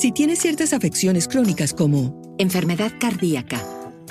Si tienes ciertas afecciones crónicas como enfermedad cardíaca,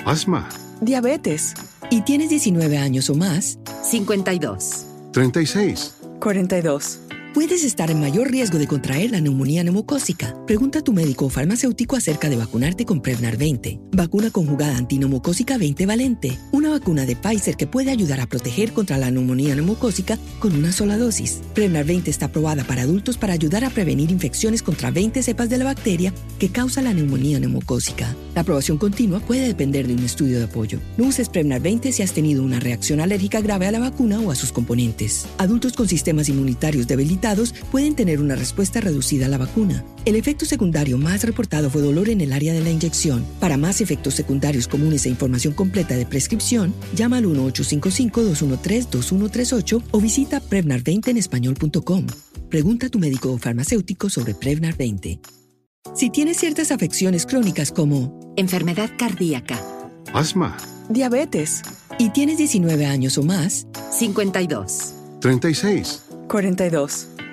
asma, diabetes y tienes 19 años o más, 52, 36, 42. Puedes estar en mayor riesgo de contraer la neumonía neumocócica. Pregunta a tu médico o farmacéutico acerca de vacunarte con Prevnar 20, vacuna conjugada antineumocócica 20 valente, una vacuna de Pfizer que puede ayudar a proteger contra la neumonía neumocócica con una sola dosis. Prevnar 20 está aprobada para adultos para ayudar a prevenir infecciones contra 20 cepas de la bacteria que causa la neumonía neumocócica. La aprobación continua puede depender de un estudio de apoyo. No uses Prevnar 20 si has tenido una reacción alérgica grave a la vacuna o a sus componentes. Adultos con sistemas inmunitarios debilitados pueden tener una respuesta reducida a la vacuna. El efecto secundario más reportado fue dolor en el área de la inyección. Para más efectos secundarios comunes e información completa de prescripción, llama al 1-855-213-2138 o visita Prevnar20 en español.com. Pregunta a tu médico o farmacéutico sobre Prevnar 20. Si tienes ciertas afecciones crónicas como enfermedad cardíaca, asma, diabetes y tienes 19 años o más, 52, 36, 42.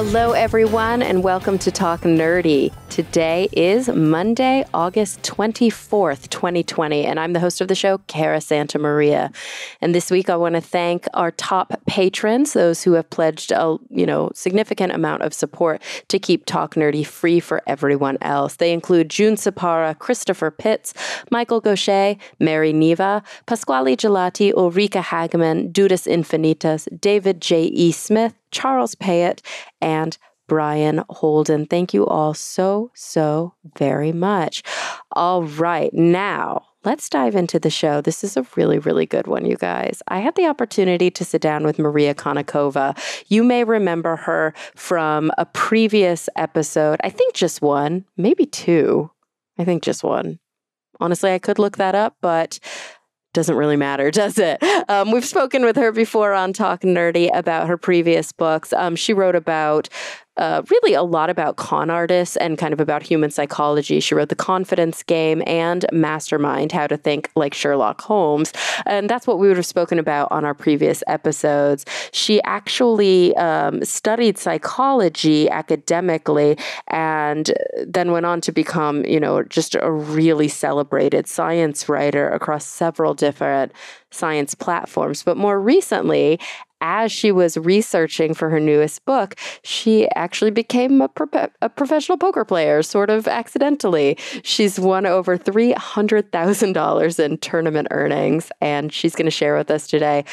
Hello, everyone, and welcome to Talk Nerdy. Today is Monday, August 24th, 2020, and I'm the host of the show, Cara Santa Maria. And this week I want to thank our top patrons, those who have pledged a, you know, significant amount of support to keep Talk Nerdy free for everyone else. They include June Sapara, Christopher Pitts, Michael Gaucher, Mary Neva, Pasquale Gelati, Ulrika Hagman, Dudas Infinitas, David J. E. Smith, Charles Payette, and Brian Holden. Thank you all so, so very much. All right, now let's dive into the show. This is a really, really good one, you guys. I had the opportunity to sit down with Maria Konnikova. You may remember her from a previous episode, I think just one, maybe two. I think just one. Honestly, I could look that up, but doesn't really matter, does it? Um, we've spoken with her before on Talk Nerdy about her previous books. Um, she wrote about uh, really a lot about con artists and kind of about human psychology. She wrote The Confidence Game and Mastermind How to Think Like Sherlock Holmes. And that's what we would have spoken about on our previous episodes. She actually um, studied psychology academically and then went on to become, you know, just a really celebrated science writer across several different science platforms. But more recently, as she was researching for her newest book, she actually became a, pro- a professional poker player, sort of accidentally. She's won over $300,000 in tournament earnings, and she's going to share with us today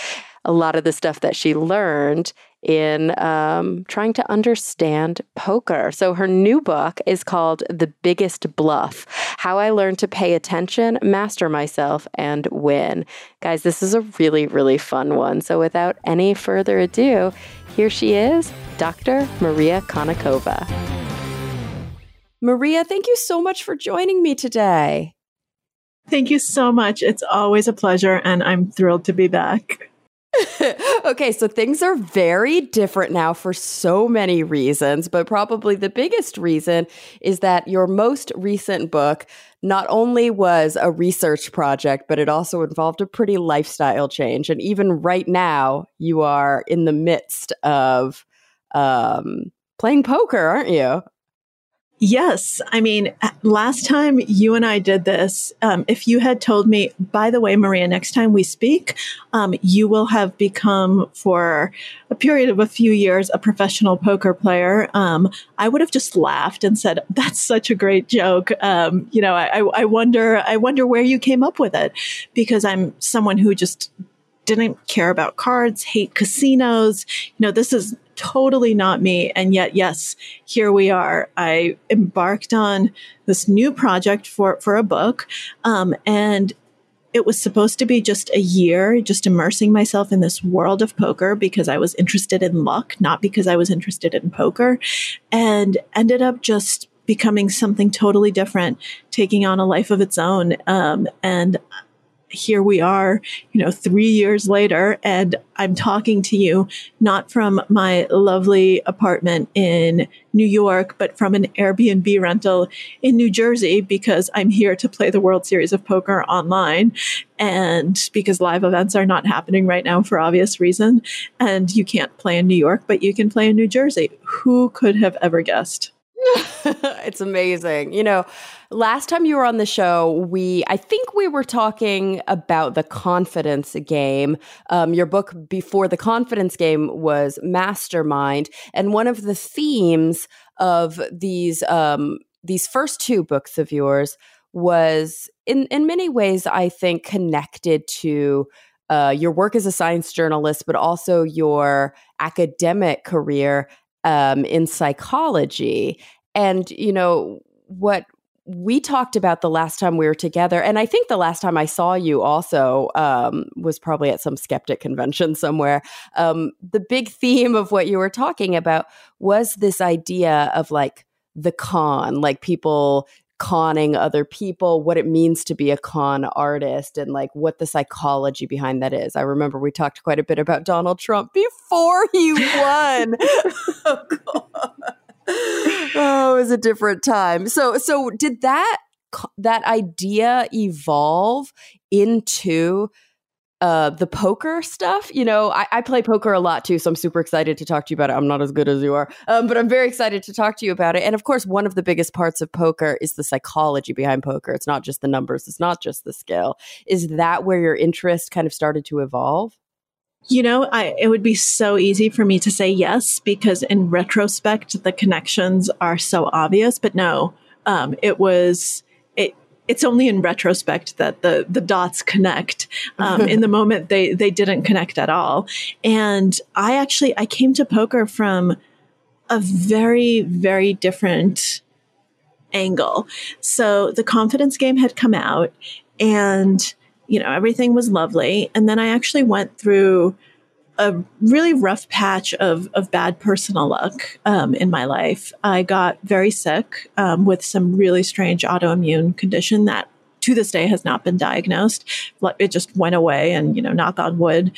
a lot of the stuff that she learned in um, trying to understand poker. So her new book is called The Biggest Bluff How I Learned to Pay Attention, Master Myself, and Win. Guys, this is a really, really fun one. So without any further ado, here she is, Dr. Maria Konnikova. Maria, thank you so much for joining me today. Thank you so much. It's always a pleasure, and I'm thrilled to be back. okay, so things are very different now for so many reasons, but probably the biggest reason is that your most recent book not only was a research project, but it also involved a pretty lifestyle change. And even right now, you are in the midst of um, playing poker, aren't you? Yes. I mean, last time you and I did this, um, if you had told me, by the way, Maria, next time we speak, um, you will have become for a period of a few years a professional poker player, um, I would have just laughed and said, that's such a great joke. Um, you know, I, I wonder, I wonder where you came up with it because I'm someone who just didn't care about cards, hate casinos. You know, this is totally not me. And yet, yes, here we are. I embarked on this new project for, for a book. Um, and it was supposed to be just a year, just immersing myself in this world of poker because I was interested in luck, not because I was interested in poker, and ended up just becoming something totally different, taking on a life of its own. Um, and here we are, you know, three years later, and I'm talking to you not from my lovely apartment in New York, but from an Airbnb rental in New Jersey because I'm here to play the World Series of Poker online. And because live events are not happening right now for obvious reason. And you can't play in New York, but you can play in New Jersey. Who could have ever guessed? it's amazing. You know, last time you were on the show, we I think we were talking about the confidence game. Um, your book before the confidence game was Mastermind, and one of the themes of these um, these first two books of yours was in in many ways I think connected to uh, your work as a science journalist, but also your academic career um, in psychology. And, you know, what we talked about the last time we were together, and I think the last time I saw you also um, was probably at some skeptic convention somewhere. Um, the big theme of what you were talking about was this idea of like the con, like people conning other people, what it means to be a con artist, and like what the psychology behind that is. I remember we talked quite a bit about Donald Trump before he won. oh, oh, it was a different time. So, so did that that idea evolve into uh, the poker stuff. You know, I, I, play poker a lot too, so I'm super excited to talk to you about it. I'm not as good as you are, um, but I'm very excited to talk to you about it. And of course, one of the biggest parts of poker is the psychology behind poker. It's not just the numbers, it's not just the skill. Is that where your interest kind of started to evolve? You know, I, it would be so easy for me to say yes because in retrospect, the connections are so obvious. But no, um, it was it. It's only in retrospect that the the dots connect. Um, in the moment, they they didn't connect at all. And I actually I came to poker from a very very different angle. So the confidence game had come out, and you know, everything was lovely. And then I actually went through a really rough patch of, of bad personal luck um, in my life. I got very sick um, with some really strange autoimmune condition that to this day has not been diagnosed. It just went away, and you know, knock on wood,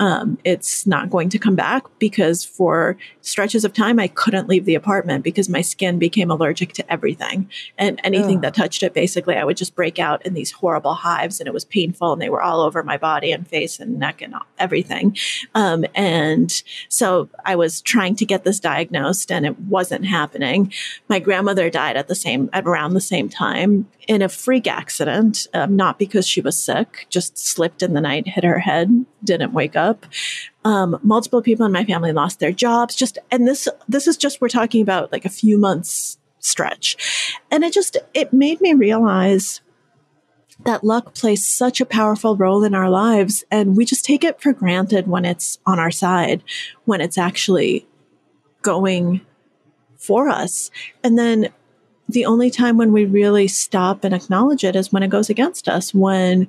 um, it's not going to come back because for stretches of time I couldn't leave the apartment because my skin became allergic to everything and anything Ugh. that touched it. Basically, I would just break out in these horrible hives, and it was painful, and they were all over my body and face and neck and everything. Um, and so I was trying to get this diagnosed, and it wasn't happening. My grandmother died at the same at around the same time in a freak accident accident, um, not because she was sick, just slipped in the night, hit her head, didn't wake up. Um, multiple people in my family lost their jobs. Just and this this is just we're talking about like a few months stretch, and it just it made me realize that luck plays such a powerful role in our lives and we just take it for granted when it's on our side when it's actually going for us and then the only time when we really stop and acknowledge it is when it goes against us, when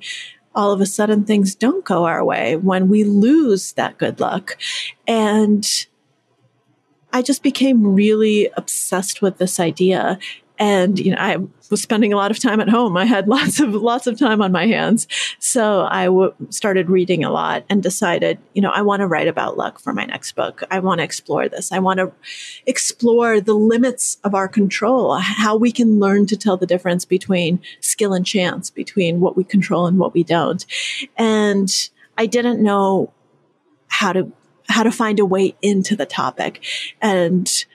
all of a sudden things don't go our way, when we lose that good luck. And I just became really obsessed with this idea. And, you know, I was spending a lot of time at home. I had lots of lots of time on my hands, so I w- started reading a lot and decided, you know, I want to write about luck for my next book. I want to explore this. I want to explore the limits of our control, how we can learn to tell the difference between skill and chance, between what we control and what we don't. And I didn't know how to how to find a way into the topic and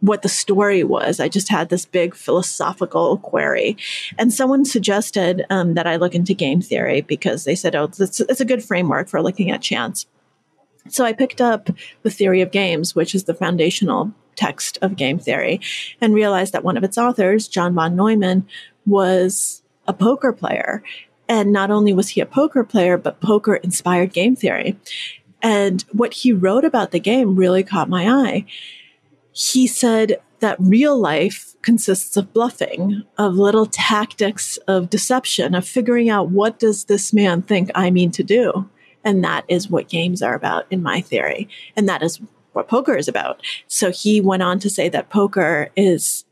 what the story was. I just had this big philosophical query. And someone suggested um, that I look into game theory because they said, oh, it's, it's a good framework for looking at chance. So I picked up the theory of games, which is the foundational text of game theory, and realized that one of its authors, John von Neumann, was a poker player. And not only was he a poker player, but poker inspired game theory. And what he wrote about the game really caught my eye he said that real life consists of bluffing, of little tactics of deception, of figuring out what does this man think I mean to do. And that is what games are about in my theory. And that is what poker is about. So he went on to say that poker is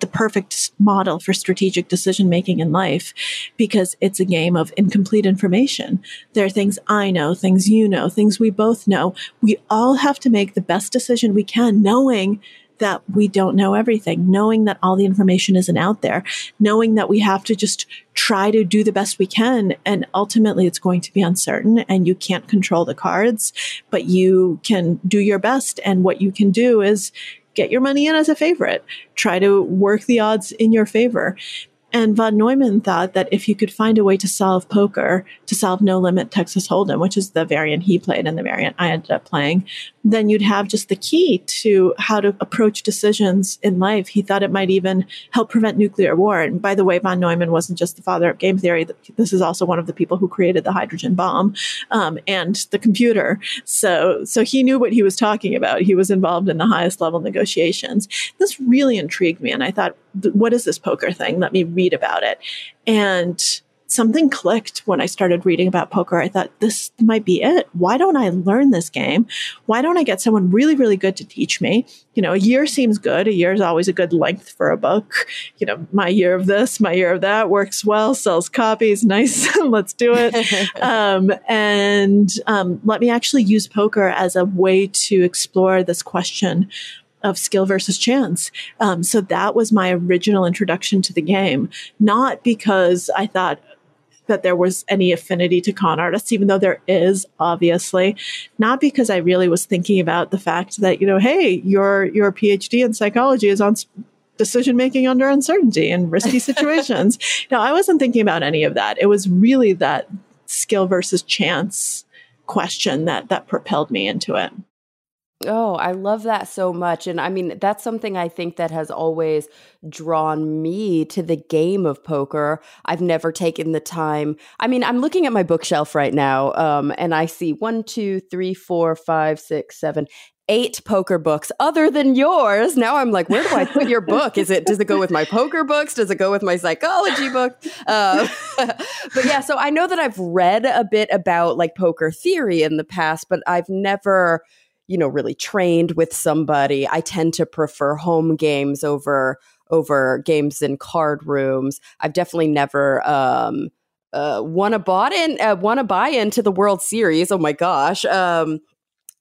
the perfect model for strategic decision making in life because it's a game of incomplete information. There are things I know, things you know, things we both know. We all have to make the best decision we can, knowing that we don't know everything, knowing that all the information isn't out there, knowing that we have to just try to do the best we can. And ultimately, it's going to be uncertain and you can't control the cards, but you can do your best. And what you can do is get your money in as a favorite. Try to work the odds in your favor. And von Neumann thought that if you could find a way to solve poker, to solve no limit Texas Hold'em, which is the variant he played and the variant I ended up playing, then you'd have just the key to how to approach decisions in life. He thought it might even help prevent nuclear war. And by the way, von Neumann wasn't just the father of game theory. This is also one of the people who created the hydrogen bomb um, and the computer. So, so he knew what he was talking about. He was involved in the highest level negotiations. This really intrigued me, and I thought, what is this poker thing? Let me read about it. And something clicked when I started reading about poker. I thought this might be it. Why don't I learn this game? Why don't I get someone really, really good to teach me? You know, a year seems good. A year is always a good length for a book. You know, my year of this, my year of that works well, sells copies. Nice. Let's do it. um, and um, let me actually use poker as a way to explore this question of skill versus chance. Um, so that was my original introduction to the game, not because I thought, that there was any affinity to con artists, even though there is obviously not because I really was thinking about the fact that, you know, hey, your, your PhD in psychology is on decision making under uncertainty and risky situations. no, I wasn't thinking about any of that. It was really that skill versus chance question that, that propelled me into it. Oh, I love that so much. And I mean, that's something I think that has always drawn me to the game of poker. I've never taken the time. I mean, I'm looking at my bookshelf right now, um, and I see one, two, three, four, five, six, seven, eight poker books other than yours. Now I'm like, where do I put your book? Is it does it go with my poker books? Does it go with my psychology book? Uh, but yeah, so I know that I've read a bit about like poker theory in the past, but I've never you know really trained with somebody. I tend to prefer home games over over games in card rooms. I've definitely never um uh won a bought in uh, won a buy into the world series. Oh my gosh. Um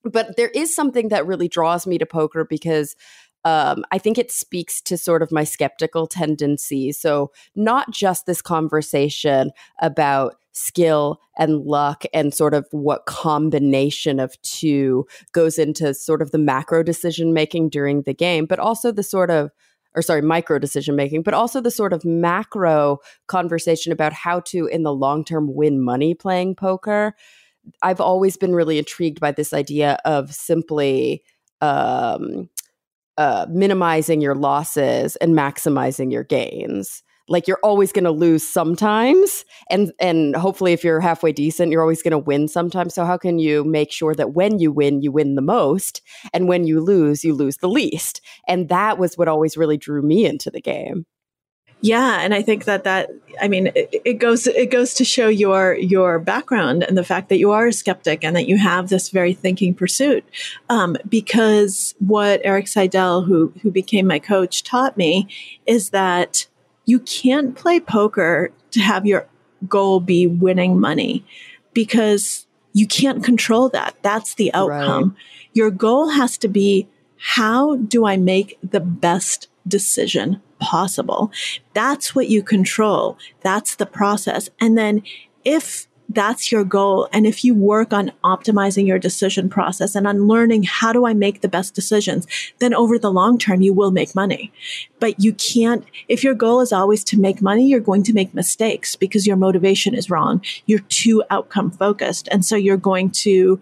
but there is something that really draws me to poker because um, I think it speaks to sort of my skeptical tendency. So, not just this conversation about skill and luck and sort of what combination of two goes into sort of the macro decision making during the game, but also the sort of or sorry, micro decision making, but also the sort of macro conversation about how to, in the long term, win money playing poker. I've always been really intrigued by this idea of simply um, uh, minimizing your losses and maximizing your gains. Like you're always going to lose sometimes and and hopefully if you're halfway decent you're always going to win sometimes. So how can you make sure that when you win you win the most and when you lose you lose the least? And that was what always really drew me into the game yeah, and I think that that I mean it, it, goes it goes to show your your background and the fact that you are a skeptic and that you have this very thinking pursuit. Um, because what Erik Seidel, who who became my coach, taught me is that you can't play poker to have your goal be winning money because you can't control that. That's the outcome. Right. Your goal has to be how do I make the best decision possible? That's what you control. That's the process. And then if that's your goal. And if you work on optimizing your decision process and on learning how do I make the best decisions, then over the long term, you will make money. But you can't, if your goal is always to make money, you're going to make mistakes because your motivation is wrong. You're too outcome focused. And so you're going to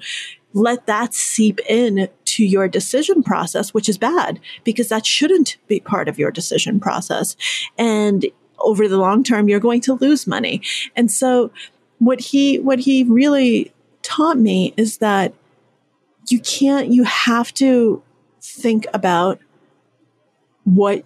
let that seep in to your decision process, which is bad because that shouldn't be part of your decision process. And over the long term, you're going to lose money. And so what he what he really taught me is that you can't you have to think about what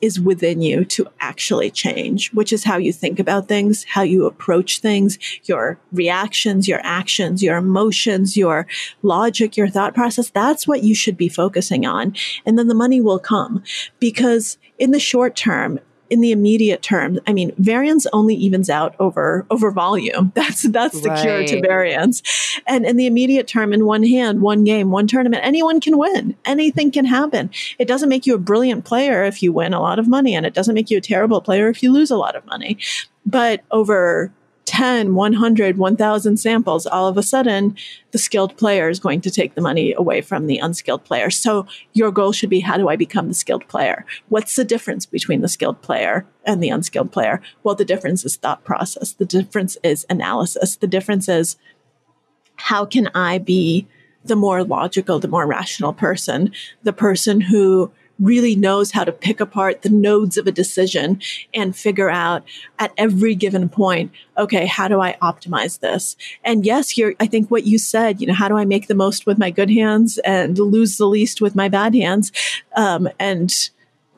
is within you to actually change, which is how you think about things, how you approach things, your reactions, your actions, your emotions, your logic, your thought process. That's what you should be focusing on. And then the money will come because in the short term, in the immediate term, I mean, variance only evens out over over volume. That's that's the right. cure to variance. And in the immediate term, in one hand, one game, one tournament, anyone can win. Anything can happen. It doesn't make you a brilliant player if you win a lot of money, and it doesn't make you a terrible player if you lose a lot of money. But over 10, 100, 1000 samples, all of a sudden the skilled player is going to take the money away from the unskilled player. So your goal should be how do I become the skilled player? What's the difference between the skilled player and the unskilled player? Well, the difference is thought process. The difference is analysis. The difference is how can I be the more logical, the more rational person, the person who really knows how to pick apart the nodes of a decision and figure out at every given point, okay, how do I optimize this? And yes, you're, I think what you said, you know, how do I make the most with my good hands and lose the least with my bad hands? Um, and,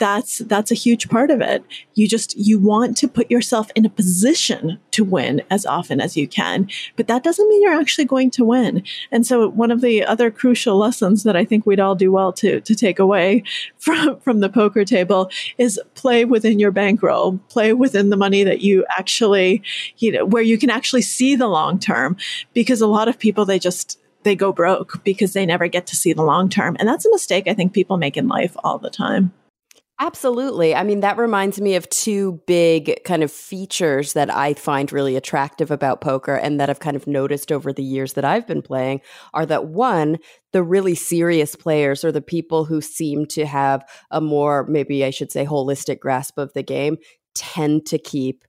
that's that's a huge part of it. You just you want to put yourself in a position to win as often as you can, but that doesn't mean you're actually going to win. And so one of the other crucial lessons that I think we'd all do well to to take away from from the poker table is play within your bankroll, play within the money that you actually, you know, where you can actually see the long term because a lot of people they just they go broke because they never get to see the long term. And that's a mistake I think people make in life all the time. Absolutely. I mean, that reminds me of two big kind of features that I find really attractive about poker and that I've kind of noticed over the years that I've been playing are that one, the really serious players or the people who seem to have a more, maybe I should say, holistic grasp of the game tend to keep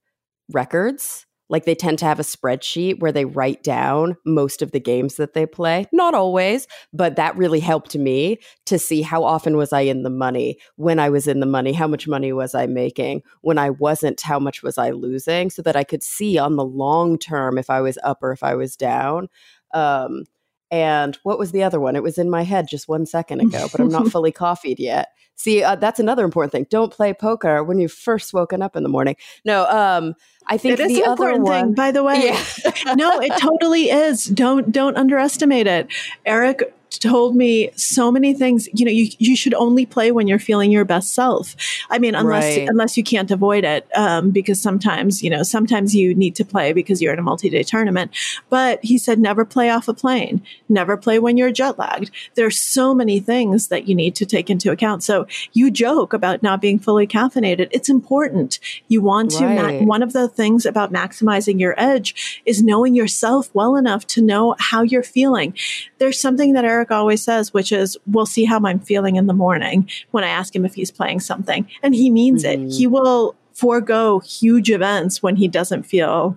records like they tend to have a spreadsheet where they write down most of the games that they play. Not always, but that really helped me to see how often was I in the money. When I was in the money, how much money was I making? When I wasn't, how much was I losing? So that I could see on the long term if I was up or if I was down. Um, and what was the other one? It was in my head just one second ago, but I'm not fully coffeed yet. See, uh, that's another important thing. Don't play poker when you've first woken up in the morning. No, um, I think it is the an important one, thing, by the way. Yeah. no, it totally is. Don't don't underestimate it. Erik told me so many things. You know, you, you should only play when you're feeling your best self. I mean, unless right. unless you can't avoid it, um, because sometimes you know sometimes you need to play because you're in a multi-day tournament. But he said never play off a plane, never play when you're jet lagged. There's so many things that you need to take into account. So you joke about not being fully caffeinated. It's important. You want to. Right. Ma- one of the things about maximizing your edge is knowing yourself well enough to know how you're feeling. There's something that Erik Erik always says, which is, we'll see how I'm feeling in the morning when I ask him if he's playing something. And he means mm-hmm. it. He will forego huge events when he doesn't feel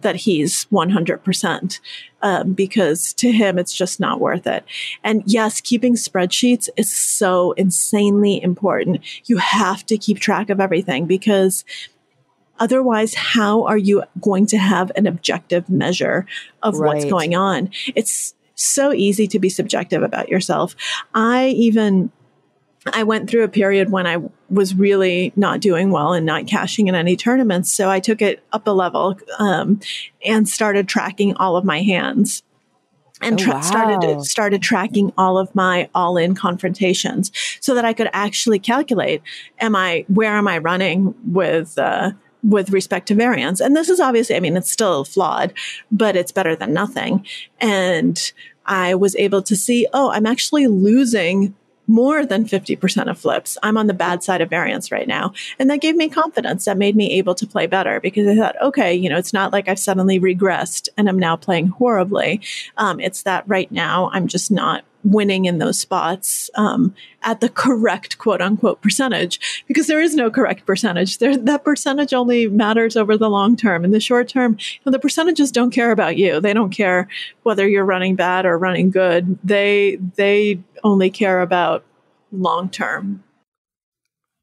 that he's 100% um, because to him it's just not worth it and yes keeping spreadsheets is so insanely important you have to keep track of everything because otherwise how are you going to have an objective measure of right. what's going on it's so easy to be subjective about yourself. I even I went through a period when I was really not doing well and not cashing in any tournaments. So I took it up a level um, and started tracking all of my hands and tra- oh, wow. started started tracking all of my all in confrontations so that I could actually calculate am I where am I running with uh, with respect to variance and this is obviously I mean it's still flawed but it's better than nothing and I was able to see, oh, I'm actually losing more than 50% of flips. I'm on the bad side of variance right now. And that gave me confidence. That made me able to play better because I thought, okay, you know, it's not like I've suddenly regressed and I'm now playing horribly. Um, it's that right now I'm just not winning in those spots um, at the correct quote unquote percentage because there is no correct percentage. There that percentage only matters over the long term. In the short term you know, the percentages don't care about you. They don't care whether you're running bad or running good. They they only care about long term.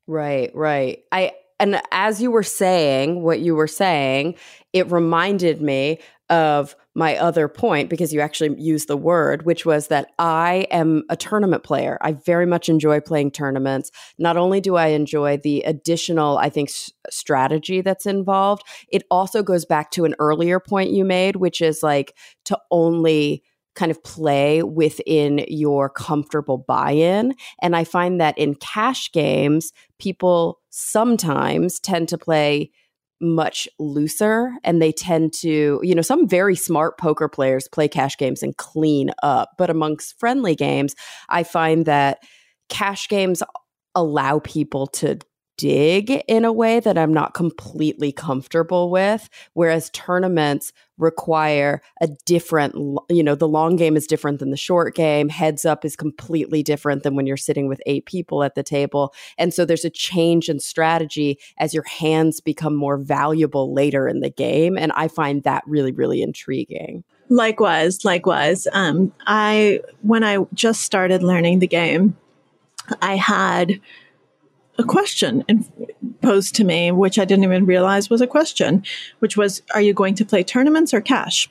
Right right. I and as you were saying what you were saying it reminded me of my other point because you actually used the word, which was that I am a tournament player. I very much enjoy playing tournaments. Not only do I enjoy the additional, I think, s- strategy that's involved, it also goes back to an earlier point you made, which is like to only kind of play within your comfortable buy in. And I find that in cash games, people sometimes tend to play much looser and they tend to, you know, some very smart poker players play cash games and clean up. But amongst friendly games, I find that cash games allow people to dig in a way that I'm not completely comfortable with. Whereas tournaments require a different, you know, the long game is different than the short game. Heads up is completely different than when you're sitting with eight people at the table. And so there's a change in strategy as your hands become more valuable later in the game. And I find that really, really intriguing. Likewise, likewise. Um, I, when I just started learning the game, I had a question posed to me, which I didn't even realize was a question, which was, Are you going to play tournaments or cash?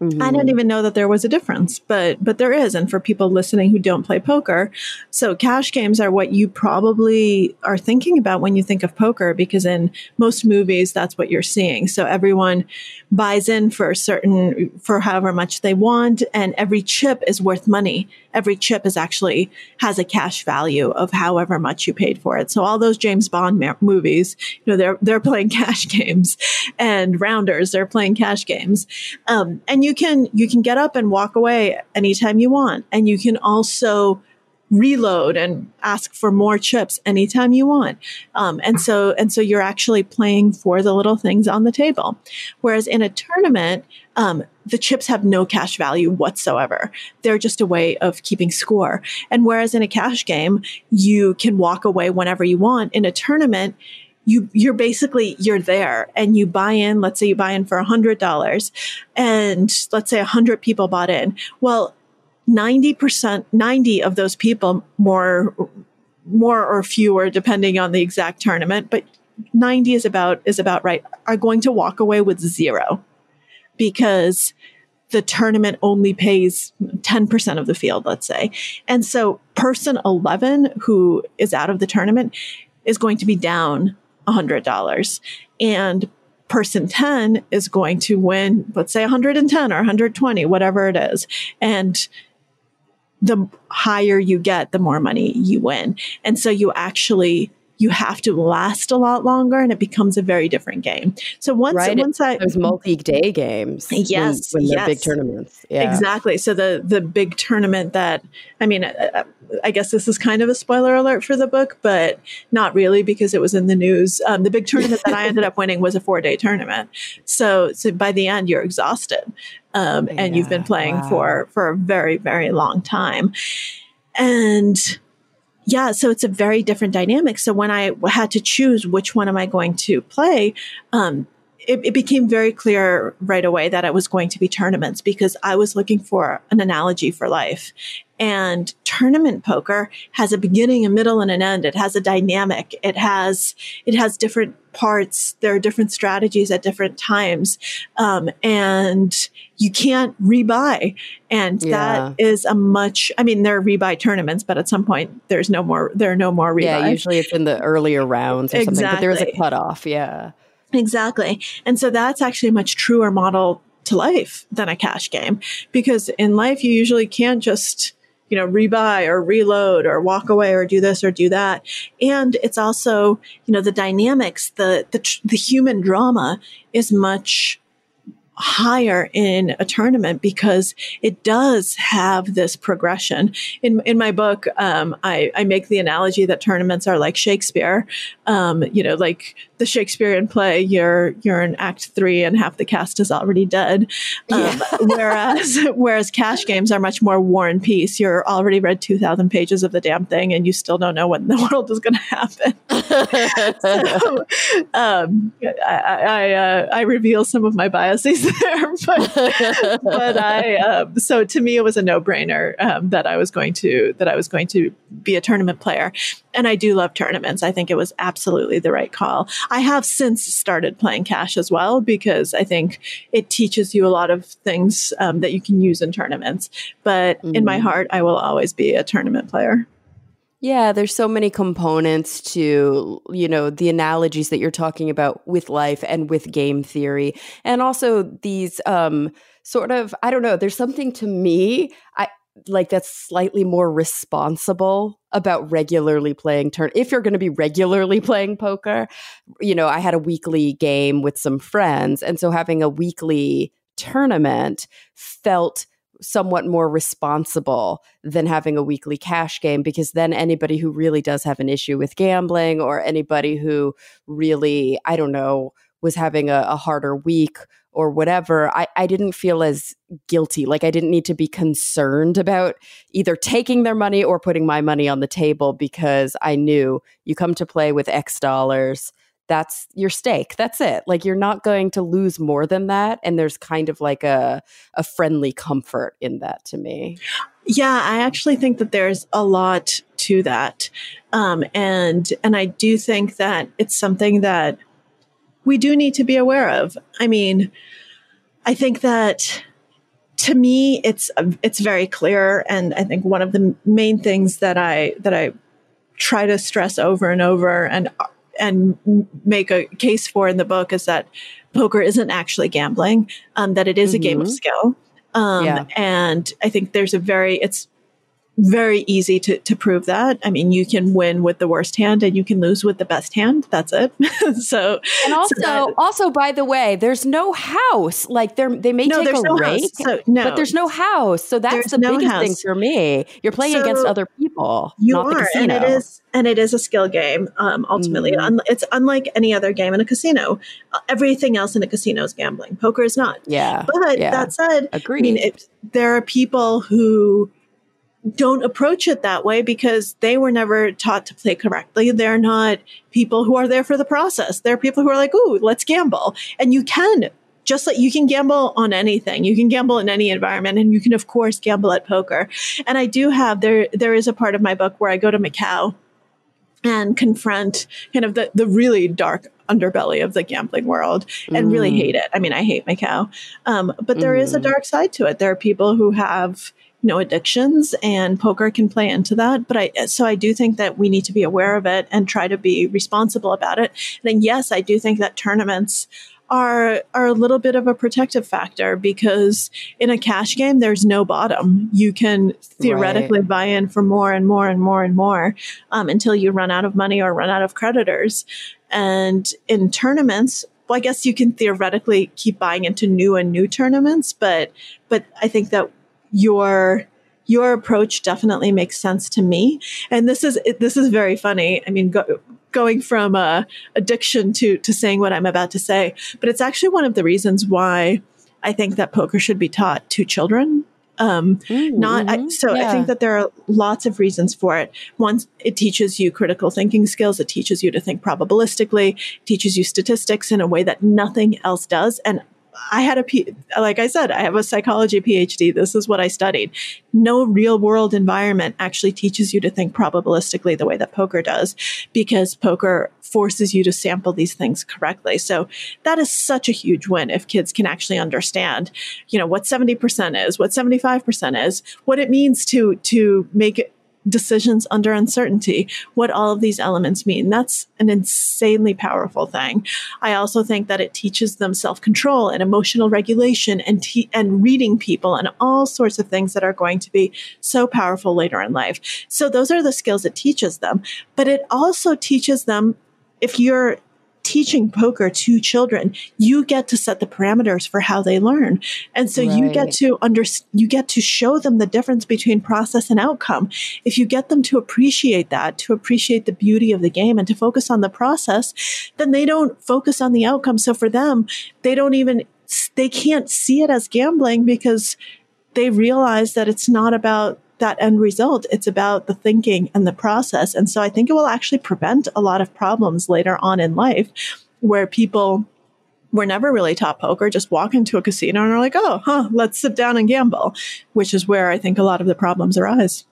Mm-hmm. I didn't even know that there was a difference, but but there is. And for people listening who don't play poker, so cash games are what you probably are thinking about when you think of poker, because in most movies that's what you're seeing. So everyone buys in for a certain for however much they want, and every chip is worth money. Every chip is actually has a cash value of however much you paid for it. So all those James Bond ma- movies, you know, they're they're playing cash games, and rounders they're playing cash games, um, and you you can you can get up and walk away anytime you want and you can also reload and ask for more chips anytime you want. Um, and so and so you're actually playing for the little things on the table. Whereas in a tournament um, the chips have no cash value whatsoever. They're just a way of keeping score. And whereas in a cash game you can walk away whenever you want. In a tournament you you're basically you're there and you buy in let's say you buy in for a hundred dollars and let's say a hundred people bought in well 90% 90 of those people more more or fewer depending on the exact tournament but 90 is about is about right are going to walk away with zero because the tournament only pays 10% of the field, let's say. And so person 11 who is out of the tournament is going to be down $100. And person 10 is going to win, let's say 110 or 120, whatever it is. And the higher you get, the more money you win. And so you actually you have to last a lot longer and it becomes a very different game. So once right. once I those multi-day games. Yes. When, when yes. big tournaments. Yeah. Exactly. So the the big tournament that I mean uh, I guess this is kind of a spoiler alert for the book, but not really because it was in the news. Um, the big tournament that I ended up winning was a four day tournament. So, so by the end, you're exhausted, um, and yeah, you've been playing wow. for for a very very long time, and yeah, so it's a very different dynamic. So when I had to choose which one am I going to play, um, it, it, became very clear right away that it was going to be tournaments because I was looking for an analogy for life. And tournament poker has a beginning, a middle, and an end. It has a dynamic. It has it has different parts. There are different strategies at different times, um, and you can't rebuy. And yeah. that is a much. I mean, there are rebuy tournaments, but at some point there's no more. There are no more rebuy. Yeah, usually it's in the earlier rounds or exactly. something. But there is a cutoff. Yeah. Exactly. And so that's actually a much truer model to life than a cash game because in life you usually can't just you know, rebuy or reload or walk away or do this or do that. And it's also, you know, the dynamics, the, the, the human drama is much higher in a tournament because it does have this progression. In in my book, um, I, I make the analogy that tournaments are like Shakespeare. Um, you know, like the Shakespearean play, you're you're in Act Three and half the cast is already dead. Um, yeah. whereas whereas cash games are much more war and peace. You're already read two thousand pages of the damn thing, and you still don't know what in the world is going to happen. so, um, I I, uh, I reveal some of my biases there, but but I um, so to me it was a no brainer um, that I was going to that I was going to be a tournament player, and I do love tournaments. I think it was absolutely the right call. I have since started playing cash as well because I think it teaches you a lot of things um, that you can use in tournaments. But mm-hmm. in my mm-hmm. heart, I will always be a tournament player. Yeah, there's so many components to, you know, the analogies that you're talking about with life and with game theory. And also these um sort of I don't know, there's something to me I like that's slightly more responsible about regularly playing turn if you're going to be regularly playing poker you know i had a weekly game with some friends and so having a weekly tournament felt somewhat more responsible than having a weekly cash game because then anybody who really does have an issue with gambling or anybody who really i don't know was having a, a harder week or whatever, I, I didn't feel as guilty. Like I didn't need to be concerned about either taking their money or putting my money on the table because I knew you come to play with X dollars. That's your stake. That's it. Like you're not going to lose more than that. And there's kind of like a, a friendly comfort in that to me. Yeah, I actually think that there's a lot to that. Um, and and I do think that it's something that we do need to be aware of. I mean, I think that to me it's it's very clear and I think one of the main things that I that I try to stress over and over and and make a case for in the book is that poker isn't actually gambling, um, that it is mm-hmm. a game of mm-hmm. skill. Um, yeah. And I think there's a very, it's very easy to, to prove that. I mean, you can win with the worst hand and you can lose with the best hand. That's it. so, and also, so that, also, by the way, there's no house. Like they they may no, take a no rake, so, no. but there's no house. So that's there's the no biggest house. thing for me. You're playing so against other people. You are, and it is, and it is a skill game. Um, ultimately, mm it's unlike any other game in a casino. Uh, everything else in a casino is gambling. Poker is not. Yeah. But yeah. that said, Agreed. I mean, it, there are people who don't approach it that way because they were never taught to play correctly. They're not people who are there for the process. They're people who are like, ooh, let's gamble. And you can just like you can gamble on anything. You can gamble in any environment and you can of course gamble at poker. And I do have there there is a part of my book where I go to Macau and confront kind of the, the really dark underbelly of the gambling world and mm. really hate it. I mean, I hate Macau. Um, but there mm. is a mm. dark side to it. There are people who have you know addictions and poker can play into that but i so i do think that we need to be aware of it and try to be responsible about it and yes i do think that tournaments are are a little bit of a protective factor because in a cash game there's no bottom. You can theoretically right. buy in for more and more and more and more um, until you run out of money or run out of creditors. And in tournaments, well, I guess you can theoretically keep buying into new and new tournaments, but but I think that your your approach definitely makes sense to me. And this is this is very funny. I mean, go, going from uh, addiction to to saying what I'm about to say, but it's actually one of the reasons why I think that poker should be taught to children. Um, mm, not I, so. Yeah. I think that there are lots of reasons for it. One, it teaches you critical thinking skills. It teaches you to think probabilistically. It teaches you statistics in a way that nothing else does. And I had a, P, like I said, I have a psychology PhD. This is what I studied. No real world environment actually teaches you to think probabilistically the way that poker does because poker forces you to sample these things correctly. So that is such a huge win if kids can actually understand, you know, what 70% is, what 75% is, what it means to, to make decisions under uncertainty, what all of these elements mean. That's an insanely powerful thing. I also think that it teaches them self control and emotional regulation and, and reading people and all sorts of things that are going to be so powerful later in life. So those are the skills it teaches them. But it also teaches them if you're teaching poker to children, you get to set the parameters for how they learn. And so right. you get to under, you get to show them the difference between process and outcome. If you get them to appreciate that, to appreciate the beauty of the game and to focus on the process, then they don't focus on the outcome. So for them, they don't even, they can't see it as gambling because they realize that it's not about that end result. It's about the thinking and the process. And so I think it will actually prevent a lot of problems later on in life where people were never really taught poker, just walk into a casino and are like, oh, huh, let's sit down and gamble, which is where I think a lot of the problems arise.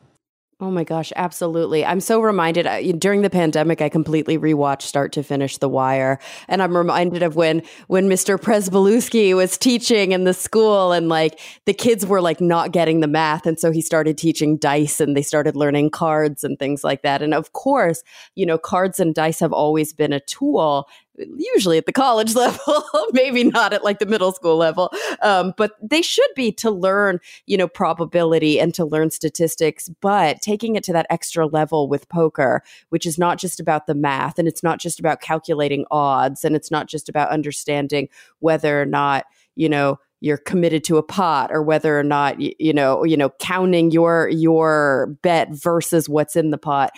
Oh my gosh, absolutely. I'm so reminded uh, during the pandemic I completely rewatched start to finish The Wire and I'm reminded of when when Mr. Pryzbylewski was teaching in the school and like the kids were like not getting the math and so he started teaching dice and they started learning cards and things like that. And of course, you know, cards and dice have always been a tool usually at the college level, maybe not at like the middle school level, um, but they should be to learn, you know, probability and to learn statistics. But taking it to that extra level with poker, which is not just about the math and it's not just about calculating odds and it's not just about understanding whether or not, you know, you're committed to a pot or whether or not you, know you know counting your your bet versus what's in the pot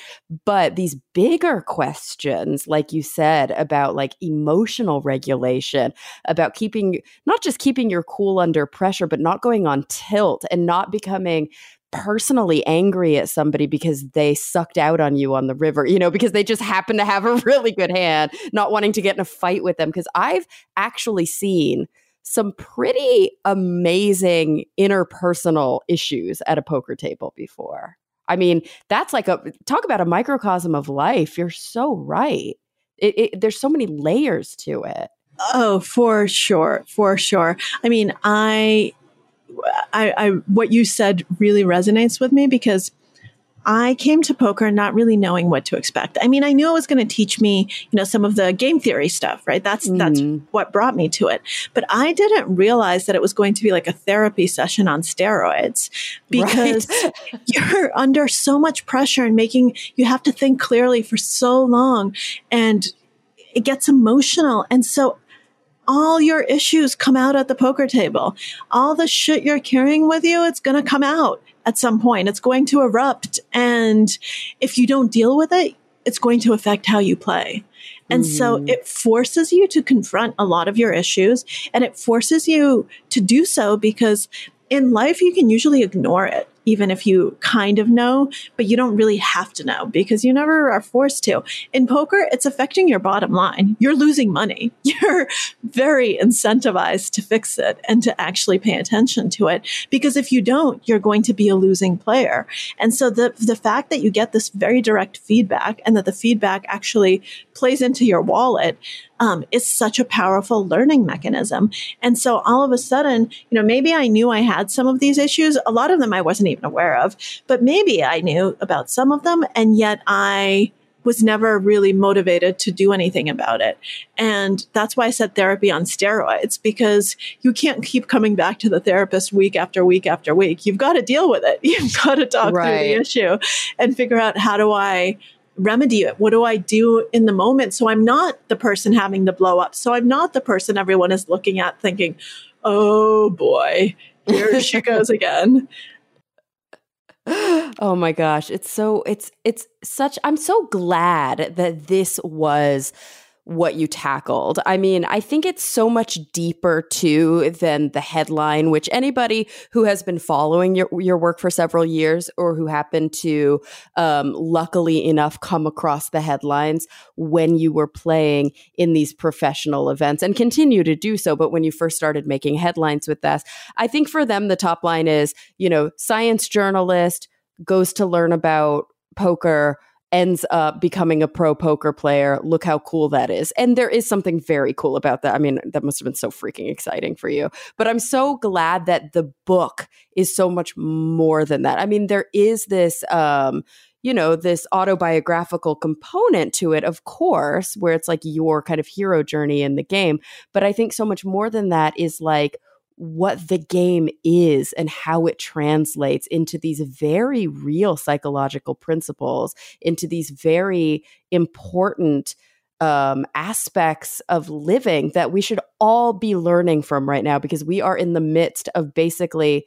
but these bigger questions like you said about like emotional regulation about keeping not just keeping your cool under pressure but not going on tilt and not becoming personally angry at somebody because they sucked out on you on the river, you know, because they just happen to have a really good hand, not wanting to get in a fight with them. Because I've actually seen some pretty amazing interpersonal issues at a poker table before. I mean, that's like a talk about a microcosm of life. You're so right. It, it, there's so many layers to it. Oh, for sure, for sure. I mean, I, I, I, what you said really resonates with me because I came to poker not really knowing what to expect. I mean, I knew it was going to teach me, you know, some of the game theory stuff, right? That's mm-hmm. that's what brought me to it. But I didn't realize that it was going to be like a therapy session on steroids because right. you're under so much pressure and making you have to think clearly for so long and it gets emotional. And so all your issues come out at the poker table. All the shit you're carrying with you, it's going to come out at some point. It's going to erupt. And if you don't deal with it, it's going to affect how you play. And mm-hmm. so it forces you to confront a lot of your issues and it forces you to do so because in life, you can usually ignore it even if you kind of know, but you don't really have to know because you never are forced to. In poker, it's affecting your bottom line. You're losing money. You're very incentivized to fix it and to actually pay attention to it because if you don't, you're going to be a losing player. And so the, the fact that you get this very direct feedback and that the feedback actually plays into your wallet um, is such a powerful learning mechanism. And so all of a sudden, you know, maybe I knew I had some of these issues. A lot of them I wasn't even aware of, but maybe I knew about some of them. And yet I was never really motivated to do anything about it. And that's why I said therapy on steroids, because you can't keep coming back to the therapist week after week after week. You've got to deal with it. You've got to talk right. through the issue and figure out how do I remedy it? What do I do in the moment? So I'm not the person having the blow up. So I'm not the person everyone is looking at thinking, oh boy, here she goes again. Oh my gosh, it's so it's it's such I'm so glad that this was what you tackled. I mean, I think it's so much deeper too than the headline, which anybody who has been following your, your work for several years or who happened to, um, luckily enough, come across the headlines when you were playing in these professional events and continue to do so. But when you first started making headlines with this, I think for them, the top line is, you know, science journalist goes to learn about poker ends up becoming a pro poker player. Look how cool that is. And there is something very cool about that. I mean, that must have been so freaking exciting for you. But I'm so glad that the book is so much more than that. I mean, there is this um you know, this autobiographical component to it, of course, where it's like your kind of hero journey in the game. But I think so much more than that is like what the game is and how it translates into these very real psychological principles, into these very important um, aspects of living that we should all be learning from right now because we are in the midst of basically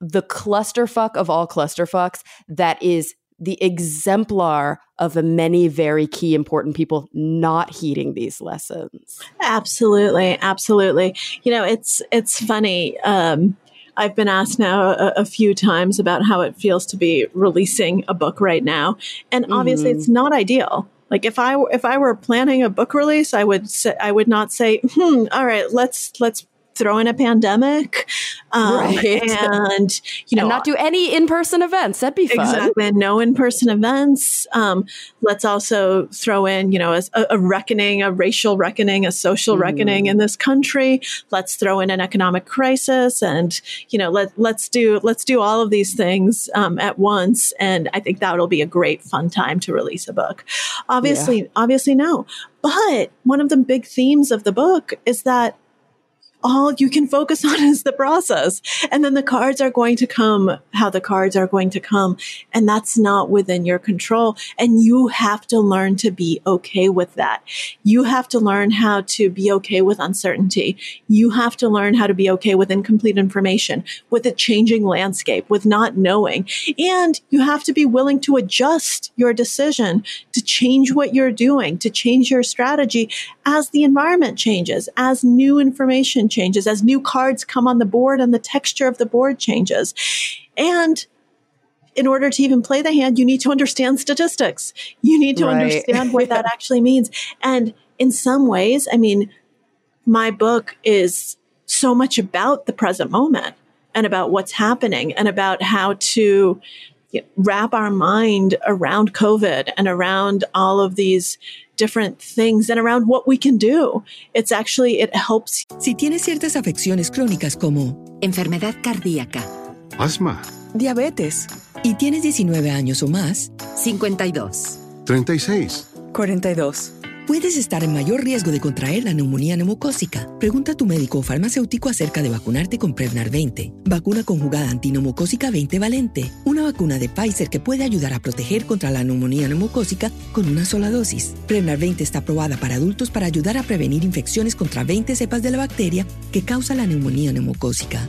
the clusterfuck of all clusterfucks that is the exemplar of the many very key important people not heeding these lessons. Absolutely, absolutely. You know, it's it's funny. Um, I've been asked now a, a, few times about how it feels to be releasing a book right now, and obviously, mm-hmm. it's not ideal. Like if I if I were planning a book release, I would say, I would not say, hmm, all right, let's let's throw in a pandemic um, right. and you know and not do any in-person events. That'd be fun. Exactly no in-person events. Um, let's also throw in you know a, a, reckoning a racial reckoning a social mm. reckoning in this country. Let's throw in an economic crisis and you know let, let's do let's do all of these things um, at once. And i think that'll be a great fun time to release a book. Obviously yeah. obviously no. But one of the big themes of the book is that all you can focus on is the process. And then the cards are going to come how the cards are going to come. And that's not within your control. And you have to learn to be okay with that. You have to learn how to be okay with uncertainty. You have to learn how to be okay with incomplete information, with a changing landscape, with not knowing. And you have to be willing to adjust your decision to change what you're doing, to change your strategy as the environment changes, as new information changes, as new cards come on the board and the texture of the board changes. And in order to even play the hand, you need to understand statistics. You need to right. understand what that actually means. And in some ways, I mean, my book is so much about the present moment and about what's happening and about how to wrap our mind around COVID and around all of these different things and around what we can do. It's actually, it helps. Si tienes ciertas afecciones crónicas como enfermedad cardíaca, asma, diabetes y tienes 19 años o más, 52, 36, 42. Puedes estar en mayor riesgo de contraer la neumonía neumocócica. Pregunta a tu médico o farmacéutico acerca de vacunarte con Prevnar 20, vacuna conjugada antineumocócica 20 valente, una vacuna de Pfizer que puede ayudar a proteger contra la neumonía neumocócica con una sola dosis. Prevnar 20 está aprobada para adultos para ayudar a prevenir infecciones contra 20 cepas de la bacteria que causa la neumonía neumocócica.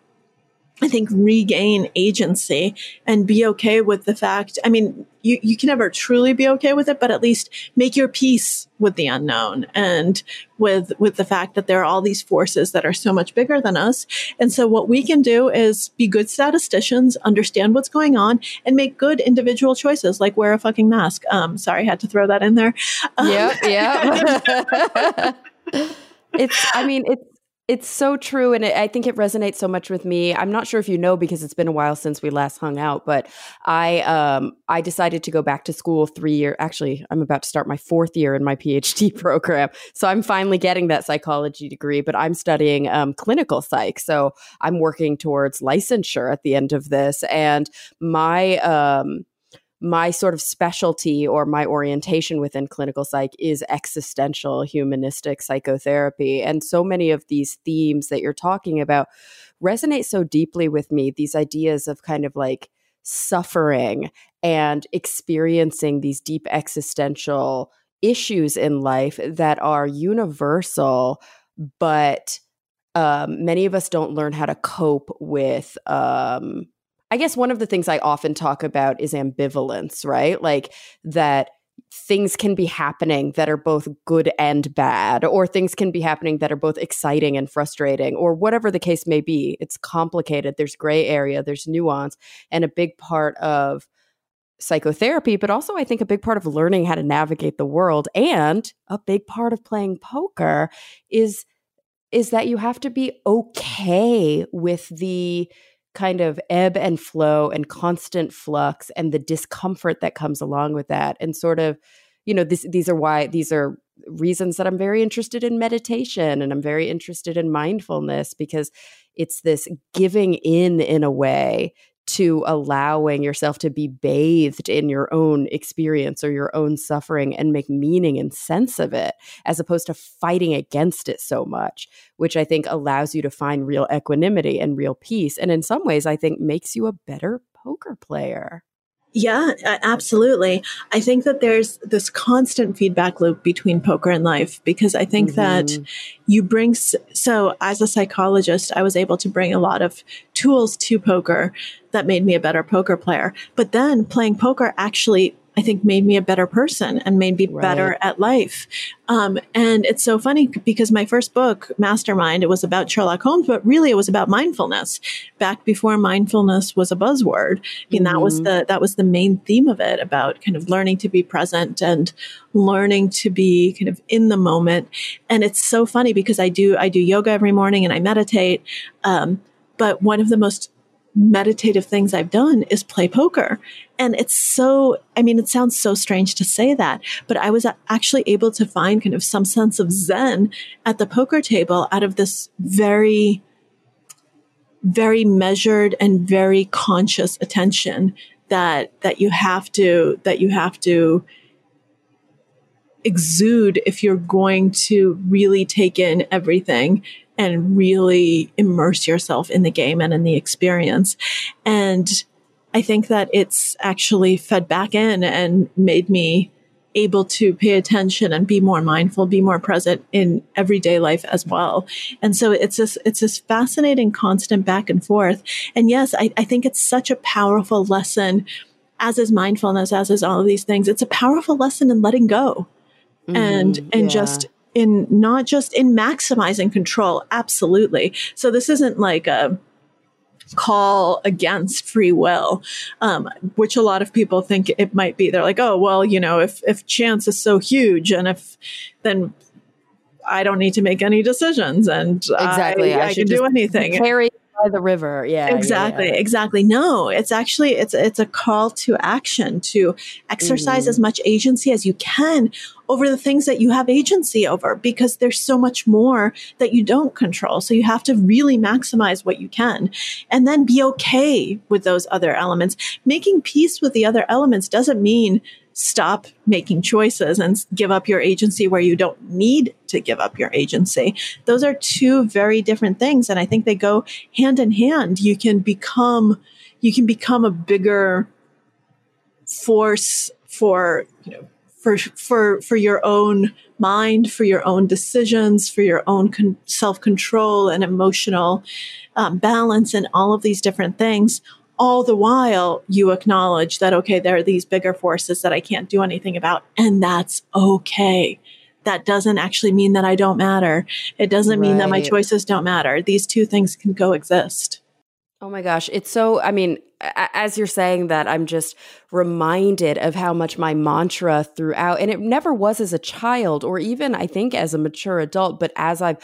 I think regain agency and be okay with the fact. I mean, you, you can never truly be okay with it, but at least make your peace with the unknown and with, with the fact that there are all these forces that are so much bigger than us. And so what we can do is be good statisticians, understand what's going on and make good individual choices like wear a fucking mask. Um, sorry, I had to throw that in there. Yeah. Yeah. it's, I mean, it's, it's so true. And it, I think it resonates so much with me. I'm not sure if you know because it's been a while since we last hung out, but I um I decided to go back to school three year actually, I'm about to start my fourth year in my PhD program. So I'm finally getting that psychology degree, but I'm studying um, clinical psych. So I'm working towards licensure at the end of this. And my um my sort of specialty or my orientation within clinical psych is existential humanistic psychotherapy. And so many of these themes that you're talking about resonate so deeply with me, these ideas of kind of like suffering and experiencing these deep existential issues in life that are universal, but um, many of us don't learn how to cope with um, I guess one of the things I often talk about is ambivalence, right? Like that things can be happening that are both good and bad, or things can be happening that are both exciting and frustrating, or whatever the case may be. It's complicated. There's gray area, there's nuance. And a big part of psychotherapy, but also I think a big part of learning how to navigate the world and a big part of playing poker is is that you have to be okay with the kind of ebb and flow and constant flux and the discomfort that comes along with that. And sort of you know this, these are why these are reasons that I'm very interested in meditation and I'm very interested in mindfulness because it's this giving in in a way to allowing yourself to be bathed in your own experience or your own suffering and make meaning and sense of it, as opposed to fighting against it so much, which I think allows you to find real equanimity and real peace. And in some ways, I think makes you a better poker player. Yeah, absolutely. I think that there's this constant feedback loop between poker and life because I think mm-hmm. that you bring, so as a psychologist, I was able to bring a lot of tools to poker that made me a better poker player. But then playing poker actually I think made me a better person and made me right. better at life. Um, and it's so funny because my first book, Mastermind, it was about Sherlock Holmes, but really it was about mindfulness back before mindfulness was a buzzword. I mean, mm-hmm. that was mm-hmm. the, that was the main theme of it about kind of learning to be present and learning to be kind of in the moment. And it's so funny because I do, I do yoga every morning and I meditate. Um, but one of the most meditative things I've done is play poker. And it's so, I mean, it sounds so strange to say that, but I was actually able to find kind of some sense of Zen at the poker table out of this very, very measured and very conscious attention that, that you have to, that you have to, exude if you're going to really take in everything and really immerse yourself in the game and in the experience. And I think that it's actually fed back in and made me able to pay attention and be more mindful, be more present in everyday life as well. And so it's this, it's this fascinating constant back and forth. And yes, I, I think it's such a powerful lesson, as is mindfulness, as is all of these things. It's a powerful lesson in letting go mm, and, and yeah. just in not just in maximizing control, absolutely. So this isn't like a call against free will, um, which a lot of people think it might be. They're like, oh, well, you know, if, if chance is so huge and if then I don't need to make any decisions and exactly. I, I, I can do anything. Carry by the river. Yeah. Exactly. Yeah, yeah. Exactly. No, it's actually, it's, it's a call to action to exercise mm. as much agency as you can over the things that you have agency over because there's so much more that you don't control. So you have to really maximize what you can and then be okay with those other elements. Making peace with the other elements doesn't mean stop making choices and give up your agency where you don't need to give up your agency. Those are two very different things. And I think they go hand in hand. You can become, you can become a bigger force for, you know, for, for, for your own mind, for your own decisions, for your own con- self control and emotional um, balance and all of these different things all the while you acknowledge that, okay, there are these bigger forces that I can't do anything about. And that's okay. That doesn't actually mean that I don't matter. It doesn't right. mean that my choices don't matter. These two things can coexist. Oh my gosh. It's so, I mean, as you're saying that, I'm just reminded of how much my mantra throughout, and it never was as a child or even I think as a mature adult, but as I've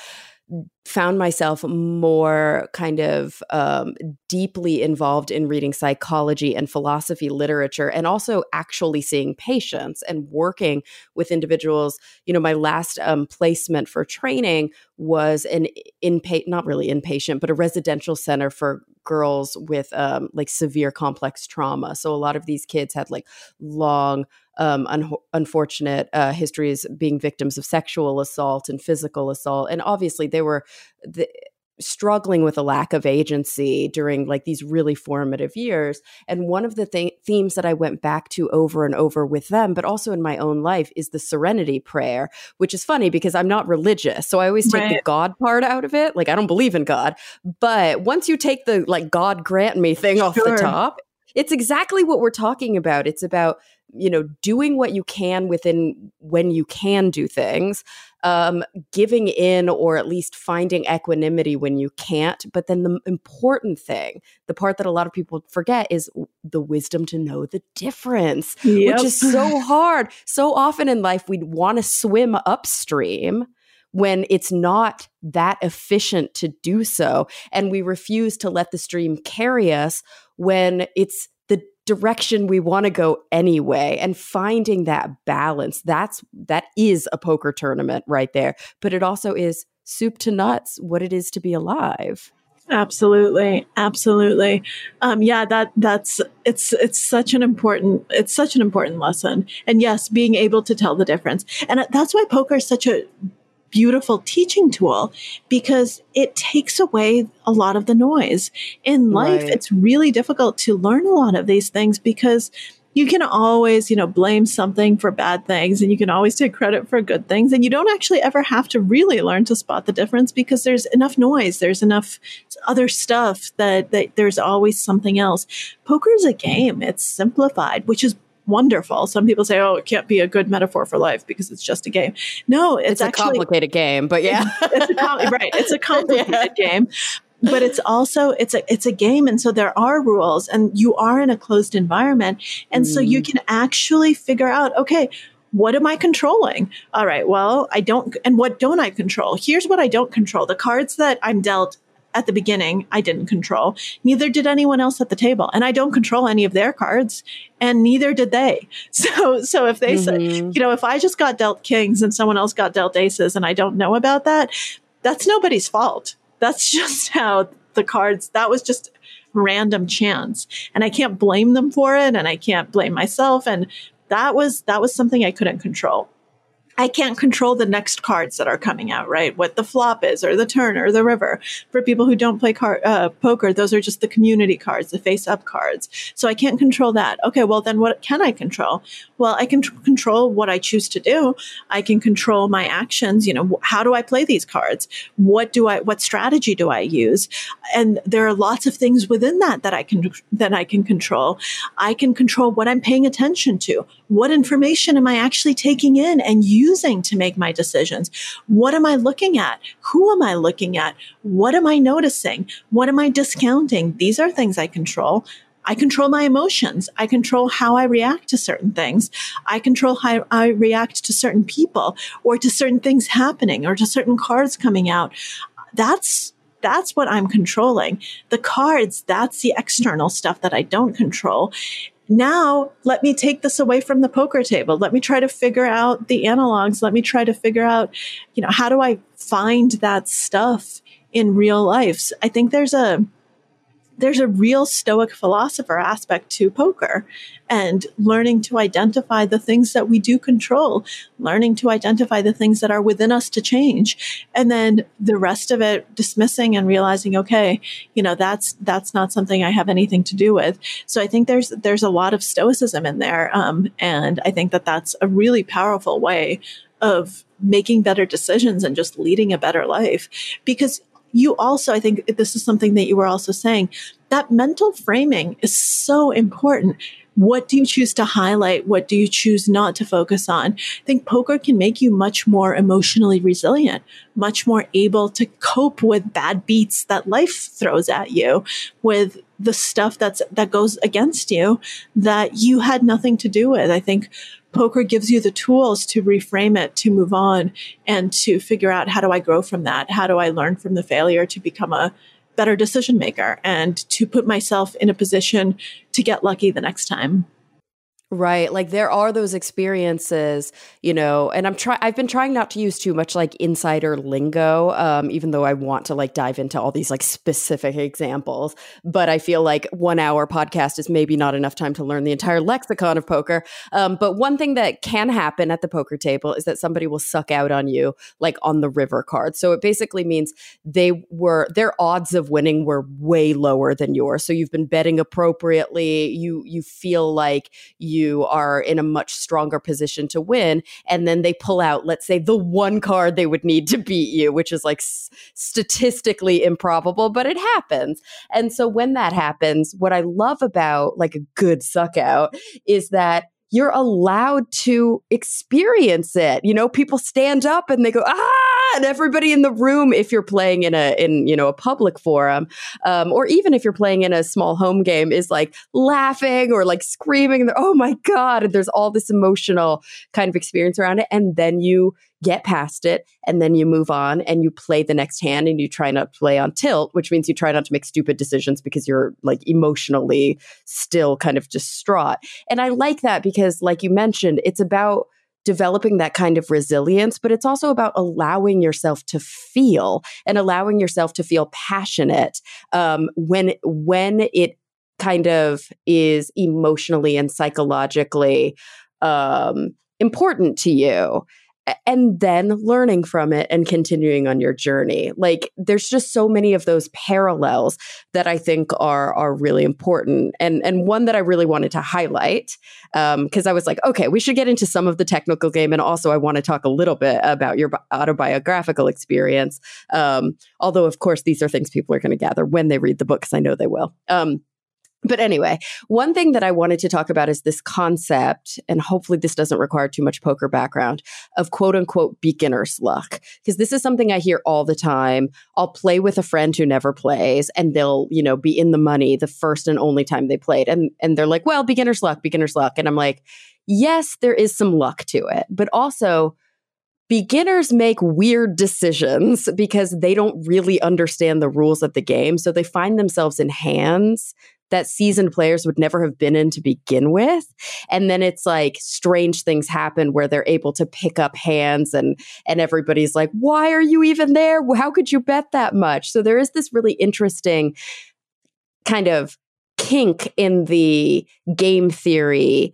found myself more kind of um, deeply involved in reading psychology and philosophy literature and also actually seeing patients and working with individuals. You know my last um, placement for training was an inpatient not really inpatient but a residential center for girls with um, like severe complex trauma so a lot of these kids had like long um, un- unfortunate uh, histories being victims of sexual assault and physical assault. And obviously, they were the, struggling with a lack of agency during like these really formative years. And one of the th- themes that I went back to over and over with them, but also in my own life, is the serenity prayer, which is funny because I'm not religious. So I always take right. the God part out of it. Like, I don't believe in God. But once you take the like God grant me thing off the top, it's exactly what we're talking about. It's about you know, doing what you can within when you can do things, um, giving in or at least finding equanimity when you can't. But then the important thing, the part that a lot of people forget is the wisdom to know the difference, yep. which is so hard. So often in life, we'd want to swim upstream when it's not that efficient to do so. And we refuse to let the stream carry us when it's direction we want to go anyway and finding that balance that's that is a poker tournament right there. But it also is soup to nuts what it is to be alive. Absolutely. Absolutely. Um, yeah that that's it's it's such an important it's such an important lesson. And yes being able to tell the difference. And that's why poker is such a beautiful teaching tool because it takes away a lot of the noise. In life, right. it's really difficult to learn a lot of these things because you can always, you know, blame something for bad things and you can always take credit for good things. And you don't actually ever have to really learn to spot the difference because there's enough noise. There's enough other stuff that, that there's always something else. Poker is a game. It's simplified, which is wonderful. Some people say, "Oh, it can't be a good metaphor for life because it's just a game." No, it's, it's actually, a complicated game, but yeah, it's, it's a right. It's a complicated yeah. game, but it's also it's a it's a game, and so there are rules, and you are in a closed environment, and mm. so you mm. can actually figure out, okay. What am I controlling? All right. Well, I don't, and what don't I control? Here's what I don't control. The cards that I'm dealt at the beginning, I didn't control. Neither did anyone else at the table. And I don't control any of their cards and neither did they. So, so if they mm-hmm. say, you know, if I just got dealt kings and someone else got dealt aces and I don't know about that, that's nobody's fault. That's just how the cards, that was just random chance. And I can't blame them for it and I can't blame myself. And that was, that was something I couldn't control. I can't control the next cards that are coming out, right? What the flop is, or the turn, or the river. For people who don't play car- uh, poker, those are just the community cards, the face up cards. So I can't control that. Okay, well, then what can I control? Well, I can control what I choose to do. I can control my actions. You know, how do I play these cards? What do I, what strategy do I use? And there are lots of things within that that I can, that I can control. I can control what I'm paying attention to. What information am I actually taking in and using? to make my decisions? What am I looking at? Who am I looking at? What am I noticing? What am I discounting? These are things I control. I control my emotions. I control how I react to certain things. I control how I react to certain people or to certain things happening or to certain cards coming out. That's that's what I'm controlling. The cards, that's the external stuff that I don't control now let me take this away from the poker table. Let me try to figure out the analogs. Let me try to figure out you know how do i find that stuff in real life? I think there's a there's a real stoic philosopher aspect to poker and learning to identify the things that we do control, learning to identify the things that are within us to change. And then the rest of it dismissing and realizing, okay, you know, that's, that's not something I have anything to do with. So I think there's, there's a lot of stoicism in there. Um, and I think that that's a really powerful way of making better decisions and just leading a better life because you also, I think this is something that you were also saying, that mental framing is so important. What do you choose to highlight? What do you choose not to focus on? I think poker can make you much more emotionally resilient, much more able to cope with bad beats that life throws at you, with the stuff that's, that goes against you that you had nothing to do with. I think poker gives you the tools to reframe it, to move on, and to figure out how do I grow from that? How do I learn from the failure to become a better decision maker and to put myself in a position to get lucky the next time? Right. Like there are those experiences, you know, and I'm trying, I've been trying not to use too much like insider lingo, um, even though I want to like dive into all these like specific examples. But I feel like one hour podcast is maybe not enough time to learn the entire lexicon of poker. Um, but one thing that can happen at the poker table is that somebody will suck out on you, like on the river card. So it basically means they were, their odds of winning were way lower than yours. So you've been betting appropriately. You, you feel like you, you are in a much stronger position to win. And then they pull out, let's say, the one card they would need to beat you, which is like s- statistically improbable, but it happens. And so when that happens, what I love about like a good suck out is that you're allowed to experience it. You know, people stand up and they go, ah, and everybody in the room, if you're playing in a, in, you know, a public forum, um, or even if you're playing in a small home game is like laughing or like screaming, oh my God. And there's all this emotional kind of experience around it. And then you get past it and then you move on and you play the next hand and you try not to play on tilt, which means you try not to make stupid decisions because you're like emotionally still kind of distraught. And I like that because, like you mentioned, it's about developing that kind of resilience, but it's also about allowing yourself to feel and allowing yourself to feel passionate um, when when it kind of is emotionally and psychologically um, important to you and then learning from it and continuing on your journey. Like there's just so many of those parallels that I think are are really important. And and one that I really wanted to highlight because um, I was like, okay, we should get into some of the technical game, and also I want to talk a little bit about your autobiographical experience. Um, although, of course, these are things people are going to gather when they read the book, because I know they will. Um, but anyway, one thing that I wanted to talk about is this concept, and hopefully this doesn't require too much poker background, of quote unquote beginner's luck. Because this is something I hear all the time. I'll play with a friend who never plays, and they'll, you know, be in the money the first and only time they played. And and they're like, well, beginner's luck, beginner's luck. And I'm like, yes, there is some luck to it, but also beginners make weird decisions because they don't really understand the rules of the game. So they find themselves in hands that seasoned players would never have been in to begin with. And then it's like strange things happen where they're able to pick up hands and and everybody's like, "Why are you even there? How could you bet that much?" So there is this really interesting kind of kink in the game theory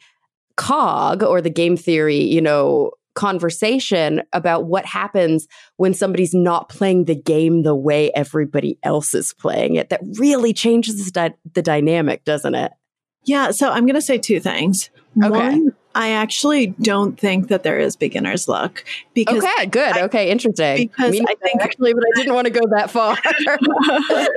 cog or the game theory, you know, conversation about what happens when somebody's not playing the game the way everybody else is playing it. That really changes the, the dynamic doesn't it? Yeah so i'm going to say two things. Okay. one I actually don't think that there is beginner's luck because okay, good, I, okay, interesting. Because Me I think actually, but I didn't want to go that far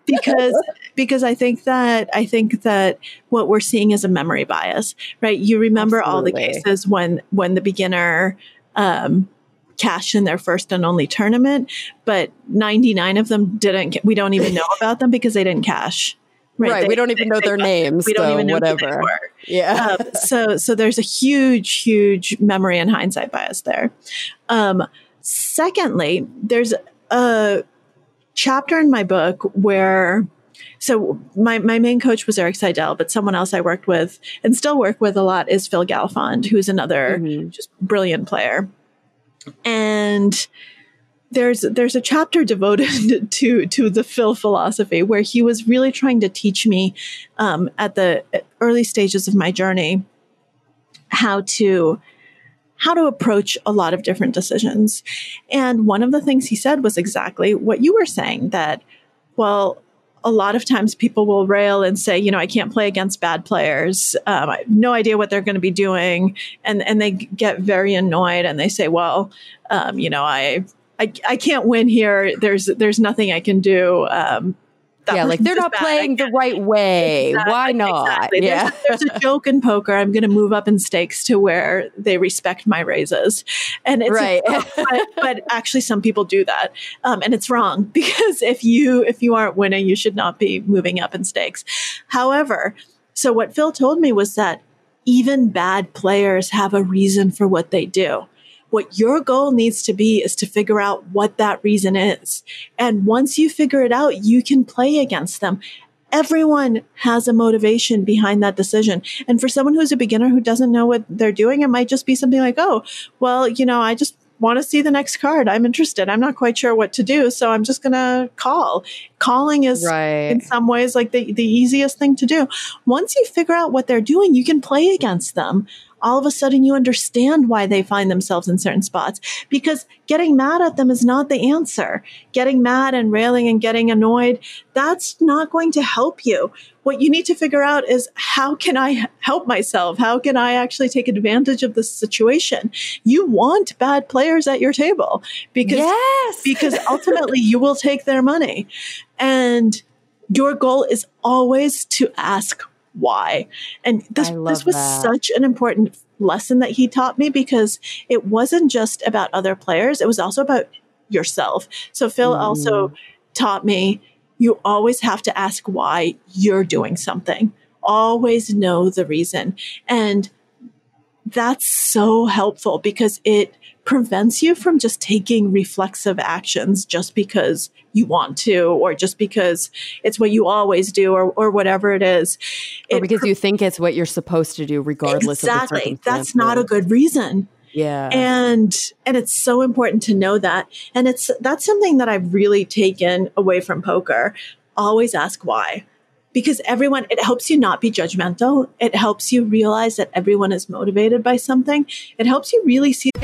because because I think that I think that what we're seeing is a memory bias, right? You remember Absolutely. all the cases when when the beginner um, cashed in their first and only tournament, but ninety nine of them didn't. We don't even know about them because they didn't cash. Right. right. They, we don't even know their names. We don't so even know whatever. Yeah. Um, so so there's a huge, huge memory and hindsight bias there. Um, secondly, there's a chapter in my book where so my, my main coach was Erik Seidel, but someone else I worked with and still work with a lot is Phil Galfond, who's another mm-hmm. just brilliant player. And there's there's a chapter devoted to to the Phil philosophy where he was really trying to teach me um, at the early stages of my journey how to how to approach a lot of different decisions. And one of the things he said was exactly what you were saying that, well, a lot of times people will rail and say, you know, I can't play against bad players. Um, I have no idea what they're going to be doing. And, and they get very annoyed and they say, well, um, you know, I I, I can't win here. There's there's nothing I can do. Um, yeah, like they're not bad. playing the right way. Exactly, Why not? Exactly. Yeah, there's, there's, a joke in poker. I'm going to move up in stakes to where they respect my raises, and it's right. but, but, actually, some people do that, um, and it's wrong because if you if you aren't winning, you should not be moving up in stakes. However, so what Phil told me was that even bad players have a reason for what they do. What your goal needs to be is to figure out what that reason is. And once you figure it out, you can play against them. Everyone has a motivation behind that decision. And for someone who's a beginner who doesn't know what they're doing, it might just be something like, oh, well, you know, I just want to see the next card. I'm interested. I'm not quite sure what to do. So I'm just going to call. Calling is right. in some ways like the, the easiest thing to do. Once you figure out what they're doing, you can play against them all of a sudden you understand why they find themselves in certain spots because getting mad at them is not the answer. Getting mad and railing and getting annoyed, that's not going to help you. What you need to figure out is how can I help myself? How can I actually take advantage of this situation? You want bad players at your table because, yes. because ultimately you will take their money. And your goal is always to ask why. And this, this was that. such an important lesson that he taught me because it wasn't just about other players, it was also about yourself. So Phil mm. also taught me you always have to ask why you're doing something. Always know the reason. And that's so helpful because it prevents you from just taking reflexive actions just because you want to or just because it's what you always do or, or whatever it is. or It because you think it's what you're supposed to do, regardless exactly. of the That's not a good reason. Yeah. and and it's so important to know that. And it's that's something that i've really taken away from poker. Always ask why. Because everyone it helps you not be judgmental. It helps you realize that everyone is motivated by something. It helps you really see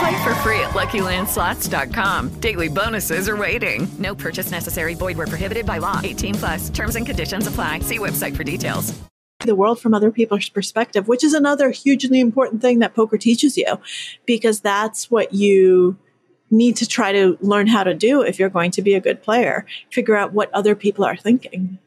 Play for free at LuckyLandSlots.com. Daily bonuses are waiting. No purchase necessary. Void where prohibited by law. 18 plus. Terms and conditions apply. See website for details. the world from other people's perspective which is another hugely important thing that poker teaches you because that's what you need to try to learn how to do if you're going to be a good player figure out what other people are thinking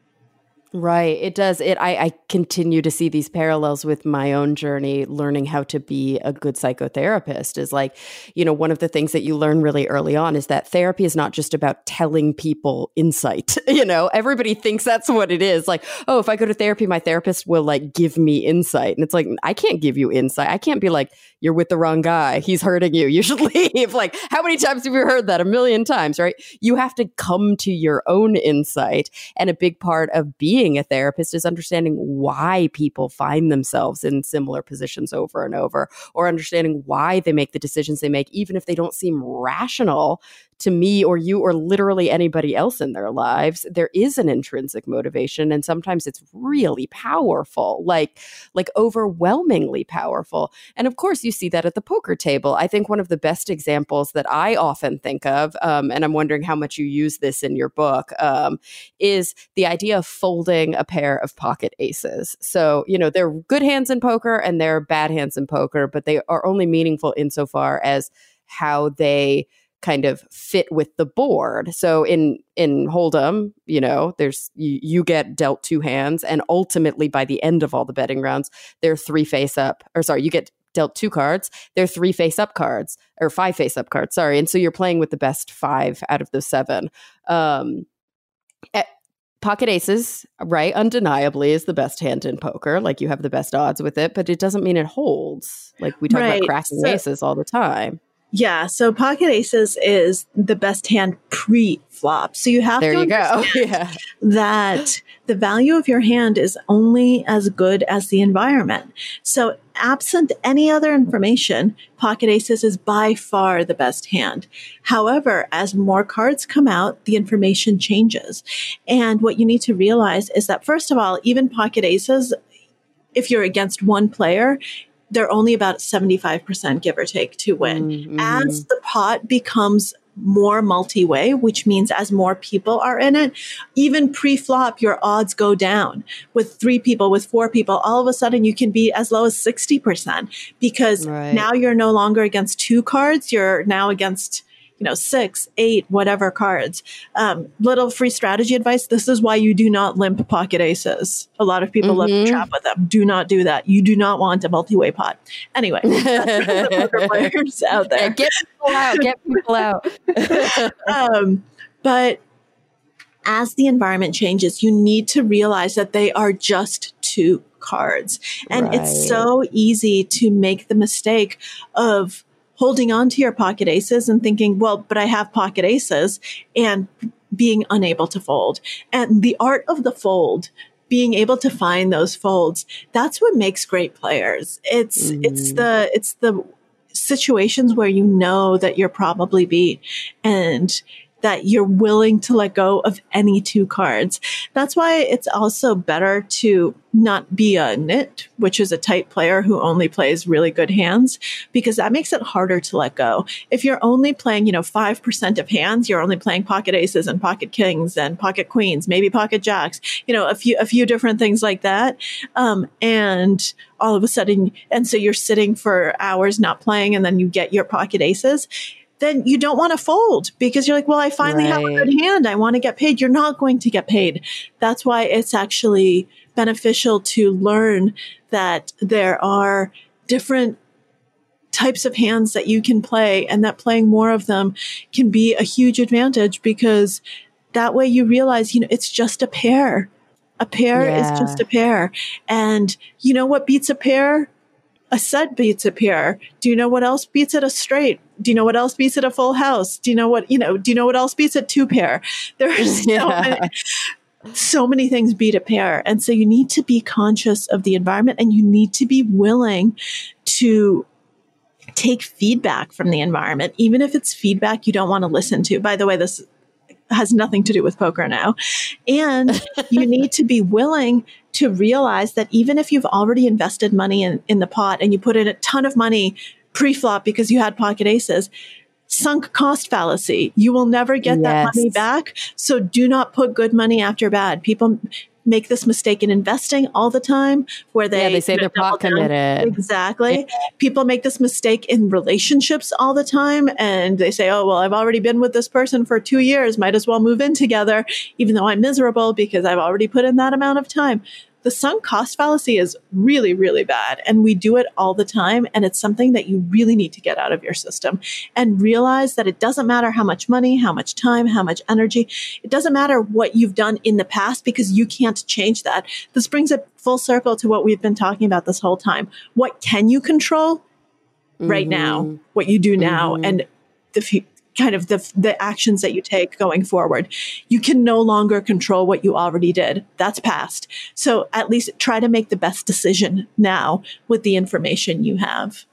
Right. It does. It I, I continue to see these parallels with my own journey, learning how to be a good psychotherapist is like, you know, one of the things that you learn really early on is that therapy is not just about telling people insight. You know, everybody thinks that's what it is. Like, oh, if I go to therapy, my therapist will like give me insight. And it's like, I can't give you insight. I can't be like, you're with the wrong guy. He's hurting you. You should leave. Like, how many times have you heard that? A million times, right? You have to come to your own insight. And a big part of being a therapist is understanding why people find themselves in similar positions over and over, or understanding why they make the decisions they make, even if they don't seem rational to me or you or literally anybody else in their lives there is an intrinsic motivation and sometimes it's really powerful like like overwhelmingly powerful. And of course you see that at the poker table. I think one of the best examples that i often think of um, and i'm wondering how much you use this in your book um, is the idea of folding a pair of pocket aces. So you know they're good hands in poker and they're bad hands in poker but they are only meaningful insofar as how they kind of fit with the board. So in in Hold'em, you know, there's you, you get dealt two hands, and ultimately by the end of all the betting rounds, they're three face up. Or sorry, you get dealt two cards. They're three face up cards or five face up cards. Sorry, and so you're playing with the best five out of the seven. Um, eh, Pocket aces, right? Undeniably is the best hand in poker. Like you have the best odds with it, but it doesn't mean it holds. Like we talk Right. about cracking So- aces all the time. Yeah so pocket aces is the best hand pre-flop so you have There to you go. Yeah. that the value of your hand is only as good as the environment. So, absent any other information, pocket aces is by far the best hand. However, as more cards come out, the information changes. And what you need to realize is that, first of all, even pocket aces, if you're against one player, they're only about 75% give or take to win. Mm, As the pot becomes more multi-way, which means as more people are in it, even pre-flop, your odds go down. With three people, with four people, all of a sudden you can be as low as 60% because Right. now you're no longer against two cards. You're now against, you know, six, eight, whatever cards. Um, little free strategy advice. This is why you do not limp pocket aces. A lot of people love Mhm. to trap with them. Do not do that. You do not want a multi-way pot. Anyway, players out there get people out. Get people out. um, but as the environment changes, you need to realize that they are just two cards. And it's so easy to make the mistake of holding on to your pocket aces and thinking, well, but I have pocket aces and being unable to fold. And the art of the fold, being able to find those folds, that's what makes great players. It's, mm. it's the, it's the situations where you know that you're probably beat and that you're willing to let go of any two cards. That's why it's also better to not be a nit, which is a tight player who only plays really good hands, because that makes it harder to let go. If you're only playing, you know, 5% of hands, you're only playing pocket aces and pocket kings and pocket queens, maybe pocket jacks, you know, a few, a few different things like that. Um, and all of a sudden, and so you're sitting for hours not playing and then you get your pocket aces then you don't want to fold because you're like, well, I finally right. have a good hand. I want to get paid. You're not going to get paid. That's why it's actually beneficial to learn that there are different types of hands that you can play and that playing more of them can be a huge advantage because that way you realize, you know, it's just a pair. A pair yeah. is just a pair. And you know what beats a pair? A set beats a pair. Do you know what else beats it? A straight. Do you know what else beats it? A full house. Do you know what, you know, do you know what else beats it? Two pair. There's yeah. many, so many things beat a pair. And so you need to be conscious of the environment and you need to be willing to take feedback from the environment, even if it's feedback you don't want to listen to. By the way, this has nothing to do with poker now. And you need to be willing to realize that even if you've already invested money in, in the pot and you put in a ton of money pre-flop because you had pocket aces, sunk cost fallacy. You will never get yes. that money back. So do not put good money after bad. People make this mistake in investing all the time where they, yeah, they say they're pot committed. Exactly. Yeah. People make this mistake in relationships all the time and they say, oh, well, I've already been with this person for two years. Might as well move in together, even though I'm miserable because I've already put in that amount of time the sunk cost fallacy is really, really bad. And we do it all the time. And it's something that you really need to get out of your system and realize that it doesn't matter how much money, how much time, how much energy. It doesn't matter what you've done in the past because you can't change that. This brings it full circle to what we've been talking about this whole time. What can you control? Right mm-hmm. now, what you do now, mm-hmm. and the kind of the, the actions that you take going forward. You can no longer control what you already did. That's past. So at least try to make the best decision now with the information you have.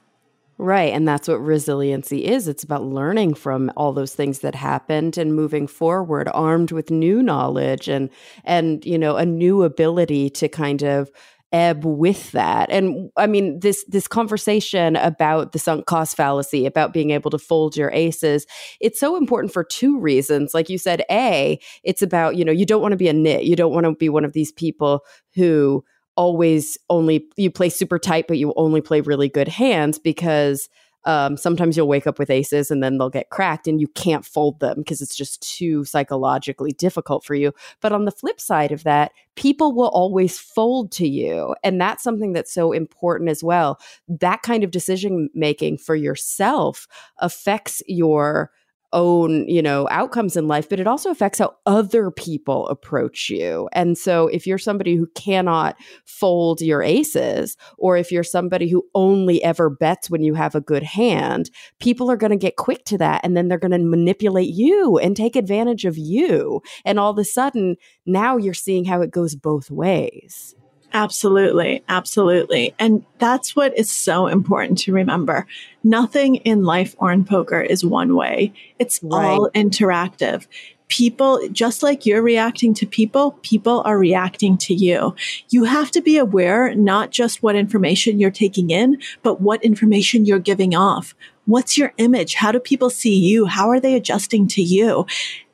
Right. And that's what resiliency is. It's about learning from all those things that happened and moving forward armed with new knowledge and and you know a new ability to kind of ebb with that. And I mean, this this conversation about the sunk cost fallacy, about being able to fold your aces, it's so important for two reasons. Like you said, A, it's about, you know, you don't want to be a nit. You don't want to be one of these people who always only you play super tight, but you only play really good hands because um, sometimes you'll wake up with aces and then they'll get cracked and you can't fold them because it's just too psychologically difficult for you. But on the flip side of that, people will always fold to you. And that's something that's so important as well. That kind of decision making for yourself affects your own, you know, outcomes in life, but it also affects how other people approach you. And so if you're somebody who cannot fold your aces, or if you're somebody who only ever bets when you have a good hand, people are going to get quick to that. And then they're going to manipulate you and take advantage of you. And all of a sudden, now you're seeing how it goes both ways. Absolutely. Absolutely. And that's what is so important to remember. Nothing in life or in poker is one way. It's right. all interactive. People, just like you're reacting to people, people are reacting to you. You have to be aware not just what information you're taking in, but what information you're giving off. What's your image? How do people see you? How are they adjusting to you?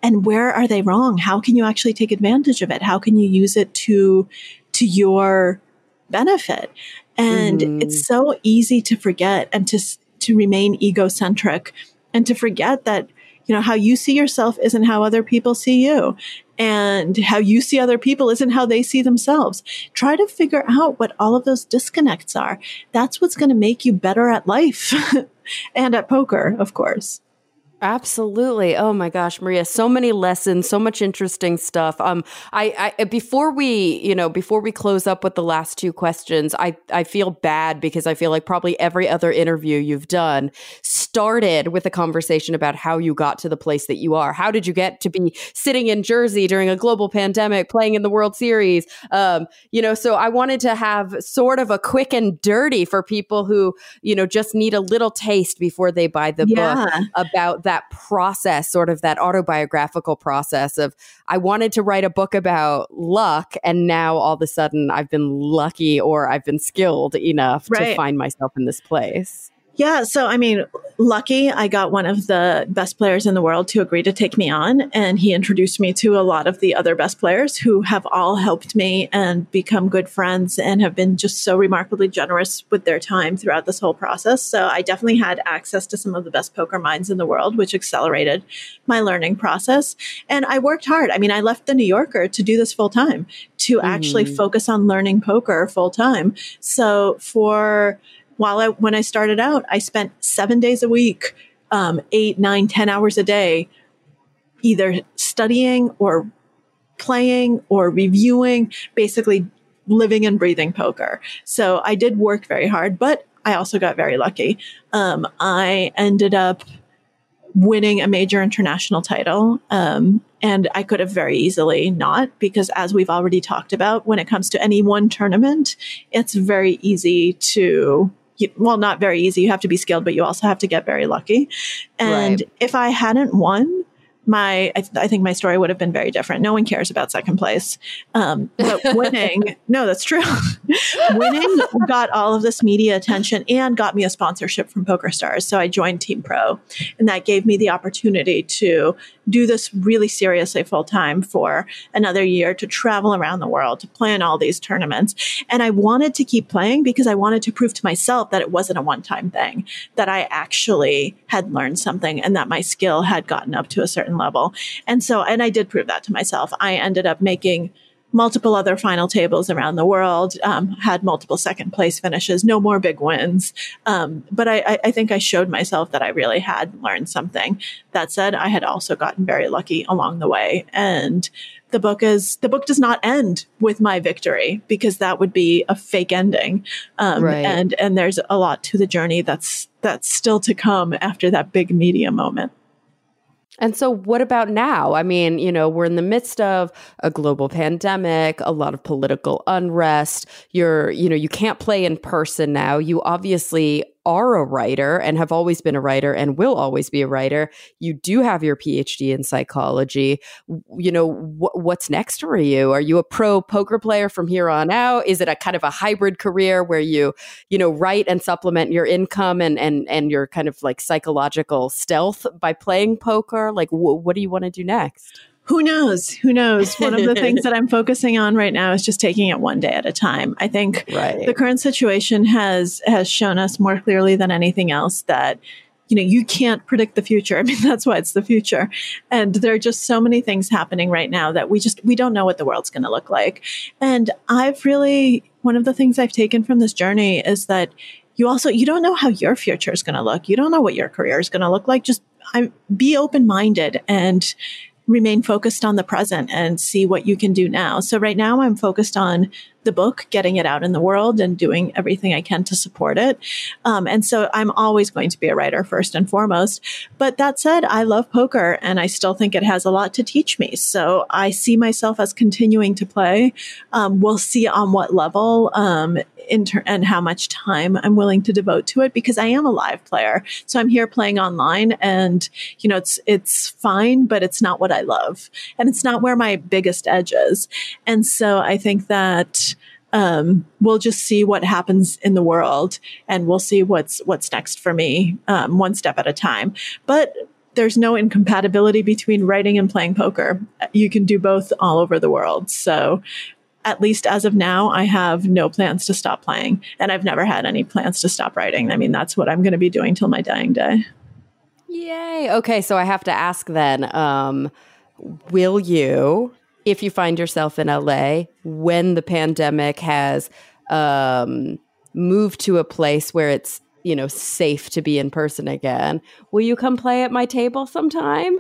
And where are they wrong? How can you actually take advantage of it? How can you use it to to your benefit. And mm. it's so easy to forget and to, to remain egocentric and to forget that, you know, how you see yourself isn't how other people see you. And how you see other people isn't how they see themselves. Try to figure out what all of those disconnects are. That's what's going to make you better at life and at poker, of course. Absolutely. Oh my gosh, Maria, so many lessons, so much interesting stuff. Um I, I before we, you know, before we close up with the last two questions, I I feel bad because I feel like probably every other interview you've done started with a conversation about how you got to the place that you are. How did you get to be sitting in Jersey during a global pandemic playing in the World Series? Um, you know, so I wanted to have sort of a quick and dirty for people who, you know, just need a little taste before they buy the Yeah. book about that process, sort of that autobiographical process of I wanted to write a book about luck, and now all of a sudden I've been lucky or I've been skilled enough to find myself in this place. Yeah, so I mean, lucky I got one of the best players in the world to agree to take me on, and he introduced me to a lot of the other best players who have all helped me and become good friends and have been just so remarkably generous with their time throughout this whole process. So I definitely had access to some of the best poker minds in the world, which accelerated my learning process. And I worked hard. I mean, I left the New Yorker to do this full time, to actually Mhm. focus on learning poker full time. So for while I when I started out, I spent seven days a week, um, eight, nine, ten hours a day, either studying or playing or reviewing, basically living and breathing poker. So I did work very hard, but I also got very lucky. Um, I ended up winning a major international title. Um, and I could have very easily not, because as we've already talked about, when it comes to any one tournament, it's very easy to, well, not very easy. You have to be skilled, but you also have to get very lucky. And Right. if I hadn't won, my I, th- I think my story would have been very different. No one cares about second place, um, but winning, no, that's true. winning got all of this media attention and got me a sponsorship from Poker Stars. So I joined Team Pro, and that gave me the opportunity to do this really seriously full time for another year to travel around the world to play in all these tournaments. And I wanted to keep playing because I wanted to prove to myself that it wasn't a one time thing, that I actually had learned something and that my skill had gotten up to a certain level. And so, and I did prove that to myself. I ended up making multiple other final tables around the world, um, had multiple second place finishes, no more big wins. Um, but I, I, think I showed myself that I really had learned something. That said, I had also gotten very lucky along the way. And the book is, the book does not end with my victory because that would be a fake ending. Um, Right. and, and there's a lot to the journey that's, that's still to come after that big media moment. And so, what about now? I mean, you know, we're in the midst of a global pandemic, a lot of political unrest. You're, you know, you can't play in person now. You obviously are a writer and have always been a writer and will always be a writer. You do have your PhD in psychology. You know, wh- what's next for you? Are you a pro poker player from here on out? Is it a kind of a hybrid career where you, you know, write and supplement your income and and and your kind of like psychological stealth by playing poker? Like, wh- what do you want to do next? Who knows? Who knows? One of the things that I'm focusing on right now is just taking it one day at a time. I think Right. the current situation has has shown us more clearly than anything else that you know you can't predict the future. I mean that's why it's the future. And there are just so many things happening right now that we just we don't know what the world's going to look like. And I've really one of the things I've taken from this journey is that you also you don't know how your future is going to look. You don't know what your career is going to look like. Just I, be open minded and remain focused on the present and see what you can do now. So right now I'm focused on the book, getting it out in the world and doing everything I can to support it. Um, and so I'm always going to be a writer first and foremost. But that said, I love poker and I still think it has a lot to teach me. So I see myself as continuing to play. Um, we'll see on what level, um, ter- and how much time I'm willing to devote to it because I am a live player. So I'm here playing online and, you know, it's, it's fine, but it's not what I love. And it's not where my biggest edge is. And so I think that, um, we'll just see what happens in the world and we'll see what's, what's next for me, um, one step at a time. But there's no incompatibility between writing and playing poker. You can do both all over the world. So at least as of now, I have no plans to stop playing, and I've never had any plans to stop writing. I mean, that's what I'm going to be doing till my dying day. Yay. Okay, so I have to ask then, um, will you, if you find yourself in LA, when the pandemic has um, moved to a place where it's you know, safe to be in person again. Will you come play at my table sometime?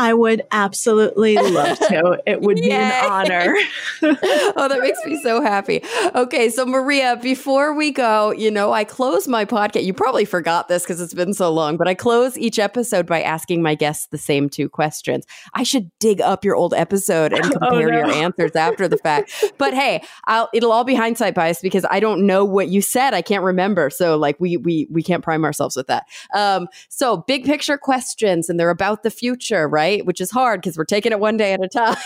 I would absolutely love to. It would be an honor. oh, that makes me so happy. Okay, so Maria, before we go, you know, I close my podcast. You probably forgot this because it's been so long, but I close each episode by asking my guests the same two questions. I should dig up your old episode and compare oh, no. your answers after the fact. But hey, I'll, it'll all be hindsight bias because I don't know what you said. I can't remember. So like we we we can't prime ourselves with that. Um, so big picture questions, and they're about the future, right? Right? Which is hard because we're taking it one day at a time.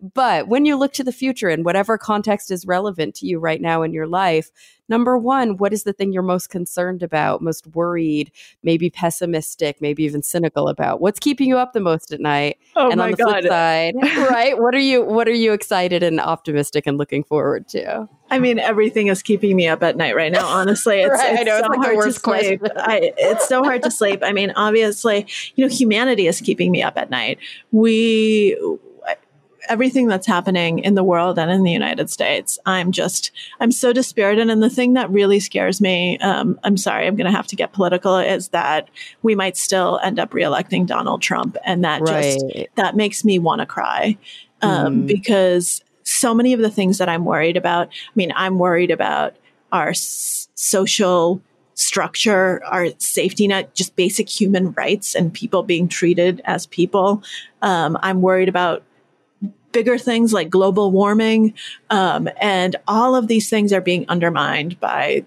but when you look to the future in whatever context is relevant to you right now in your life, number one, what is the thing you're most concerned about, most worried, maybe pessimistic, maybe even cynical about? What's keeping you up the most at night? Oh and my on the God. flip side, right? What are you what are you excited and optimistic and looking forward to? I mean, everything is keeping me up at night right now. Honestly, it's, right, it's know, so it's like hard to sleep. I, it's so hard to sleep. I mean, obviously, you know, humanity is keeping me up at night. We everything that's happening in the world and in the United States. I'm just, I'm so dispirited. And the thing that really scares me, um, I'm sorry, I'm going to have to get political, is that we might still end up reelecting Donald Trump. And that right. just, that makes me want to cry. Um, mm. because so many of the things that I'm worried about, I mean, I'm worried about our s- social structure, our safety net, just basic human rights and people being treated as people. Um, I'm worried about bigger things like global warming. Um, and all of these things are being undermined by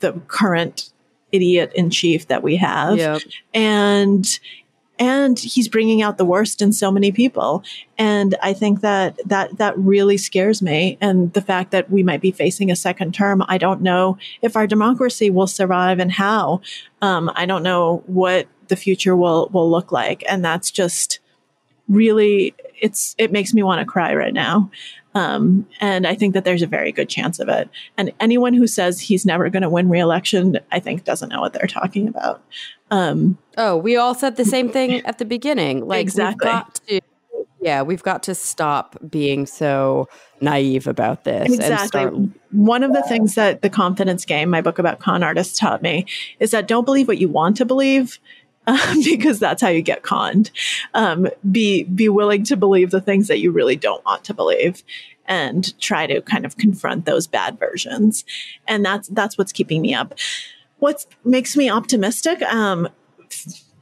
the current idiot in chief that we have. Yep. And, and he's bringing out the worst in so many people. And I think that that, that really scares me. And the fact that we might be facing a second term, I don't know if our democracy will survive and how. Um, I don't know what the future will, will look like. And that's just, really it's it makes me want to cry right now. Um, and i think that there's a very good chance of it. And anyone who says he's never going to win re-election i think doesn't know what they're talking about. Um, oh we all said the same thing at the beginning. Like exactly. we've got to yeah we've got to stop being so naive about this exactly. start- one of the things that the confidence game my book about con artists taught me is that don't believe what you want to believe um, because that's how you get conned. Um, be be willing to believe the things that you really don't want to believe, and try to kind of confront those bad versions. And that's that's what's keeping me up. What makes me optimistic? Um,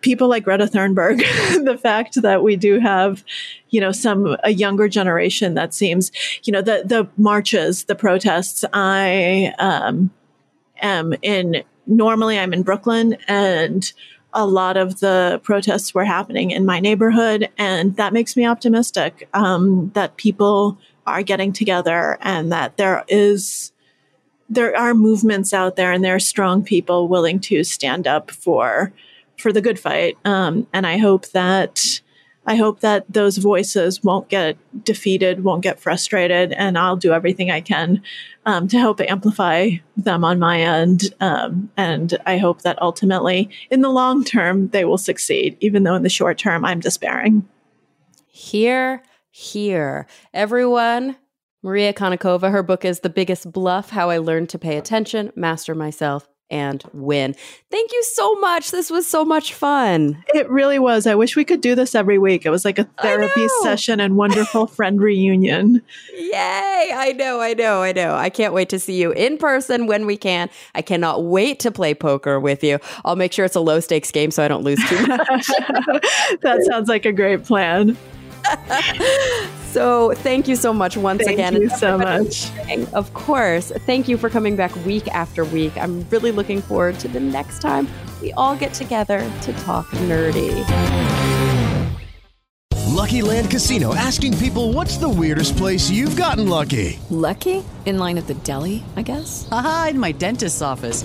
people like Greta Thunberg, the fact that we do have, you know, some a younger generation that seems, you know, the the marches, the protests. I um, am in. Normally, I'm in Brooklyn, and a lot of the protests were happening in my neighborhood, and that makes me optimistic um, that people are getting together and that there is there are movements out there and there are strong people willing to stand up for for the good fight. Um, and I hope that I hope that those voices won't get defeated, won't get frustrated, and I'll do everything I can um, to help amplify them on my end. Um, and I hope that ultimately, in the long term, they will succeed, even though in the short term, I'm despairing. Here, here. Everyone, Maria Konnikova, her book is The Biggest Bluff How I Learned to Pay Attention, Master Myself, and win. Thank you so much. This was so much fun. It really was. I wish we could do this every week. It was like a therapy session and wonderful friend reunion. Yay. I know, I know, I know. I can't wait to see you in person when we can. I cannot wait to play poker with you. I'll make sure it's a low stakes game so I don't lose too much. that sounds like a great plan. so thank you so much once thank again. Thank you so much. Of course. Thank you for coming back week after week. I'm really looking forward to the next time we all get together to talk nerdy. Lucky Land Casino asking people what's the weirdest place you've gotten lucky? Lucky? In line at the deli, I guess? Aha, in my dentist's office.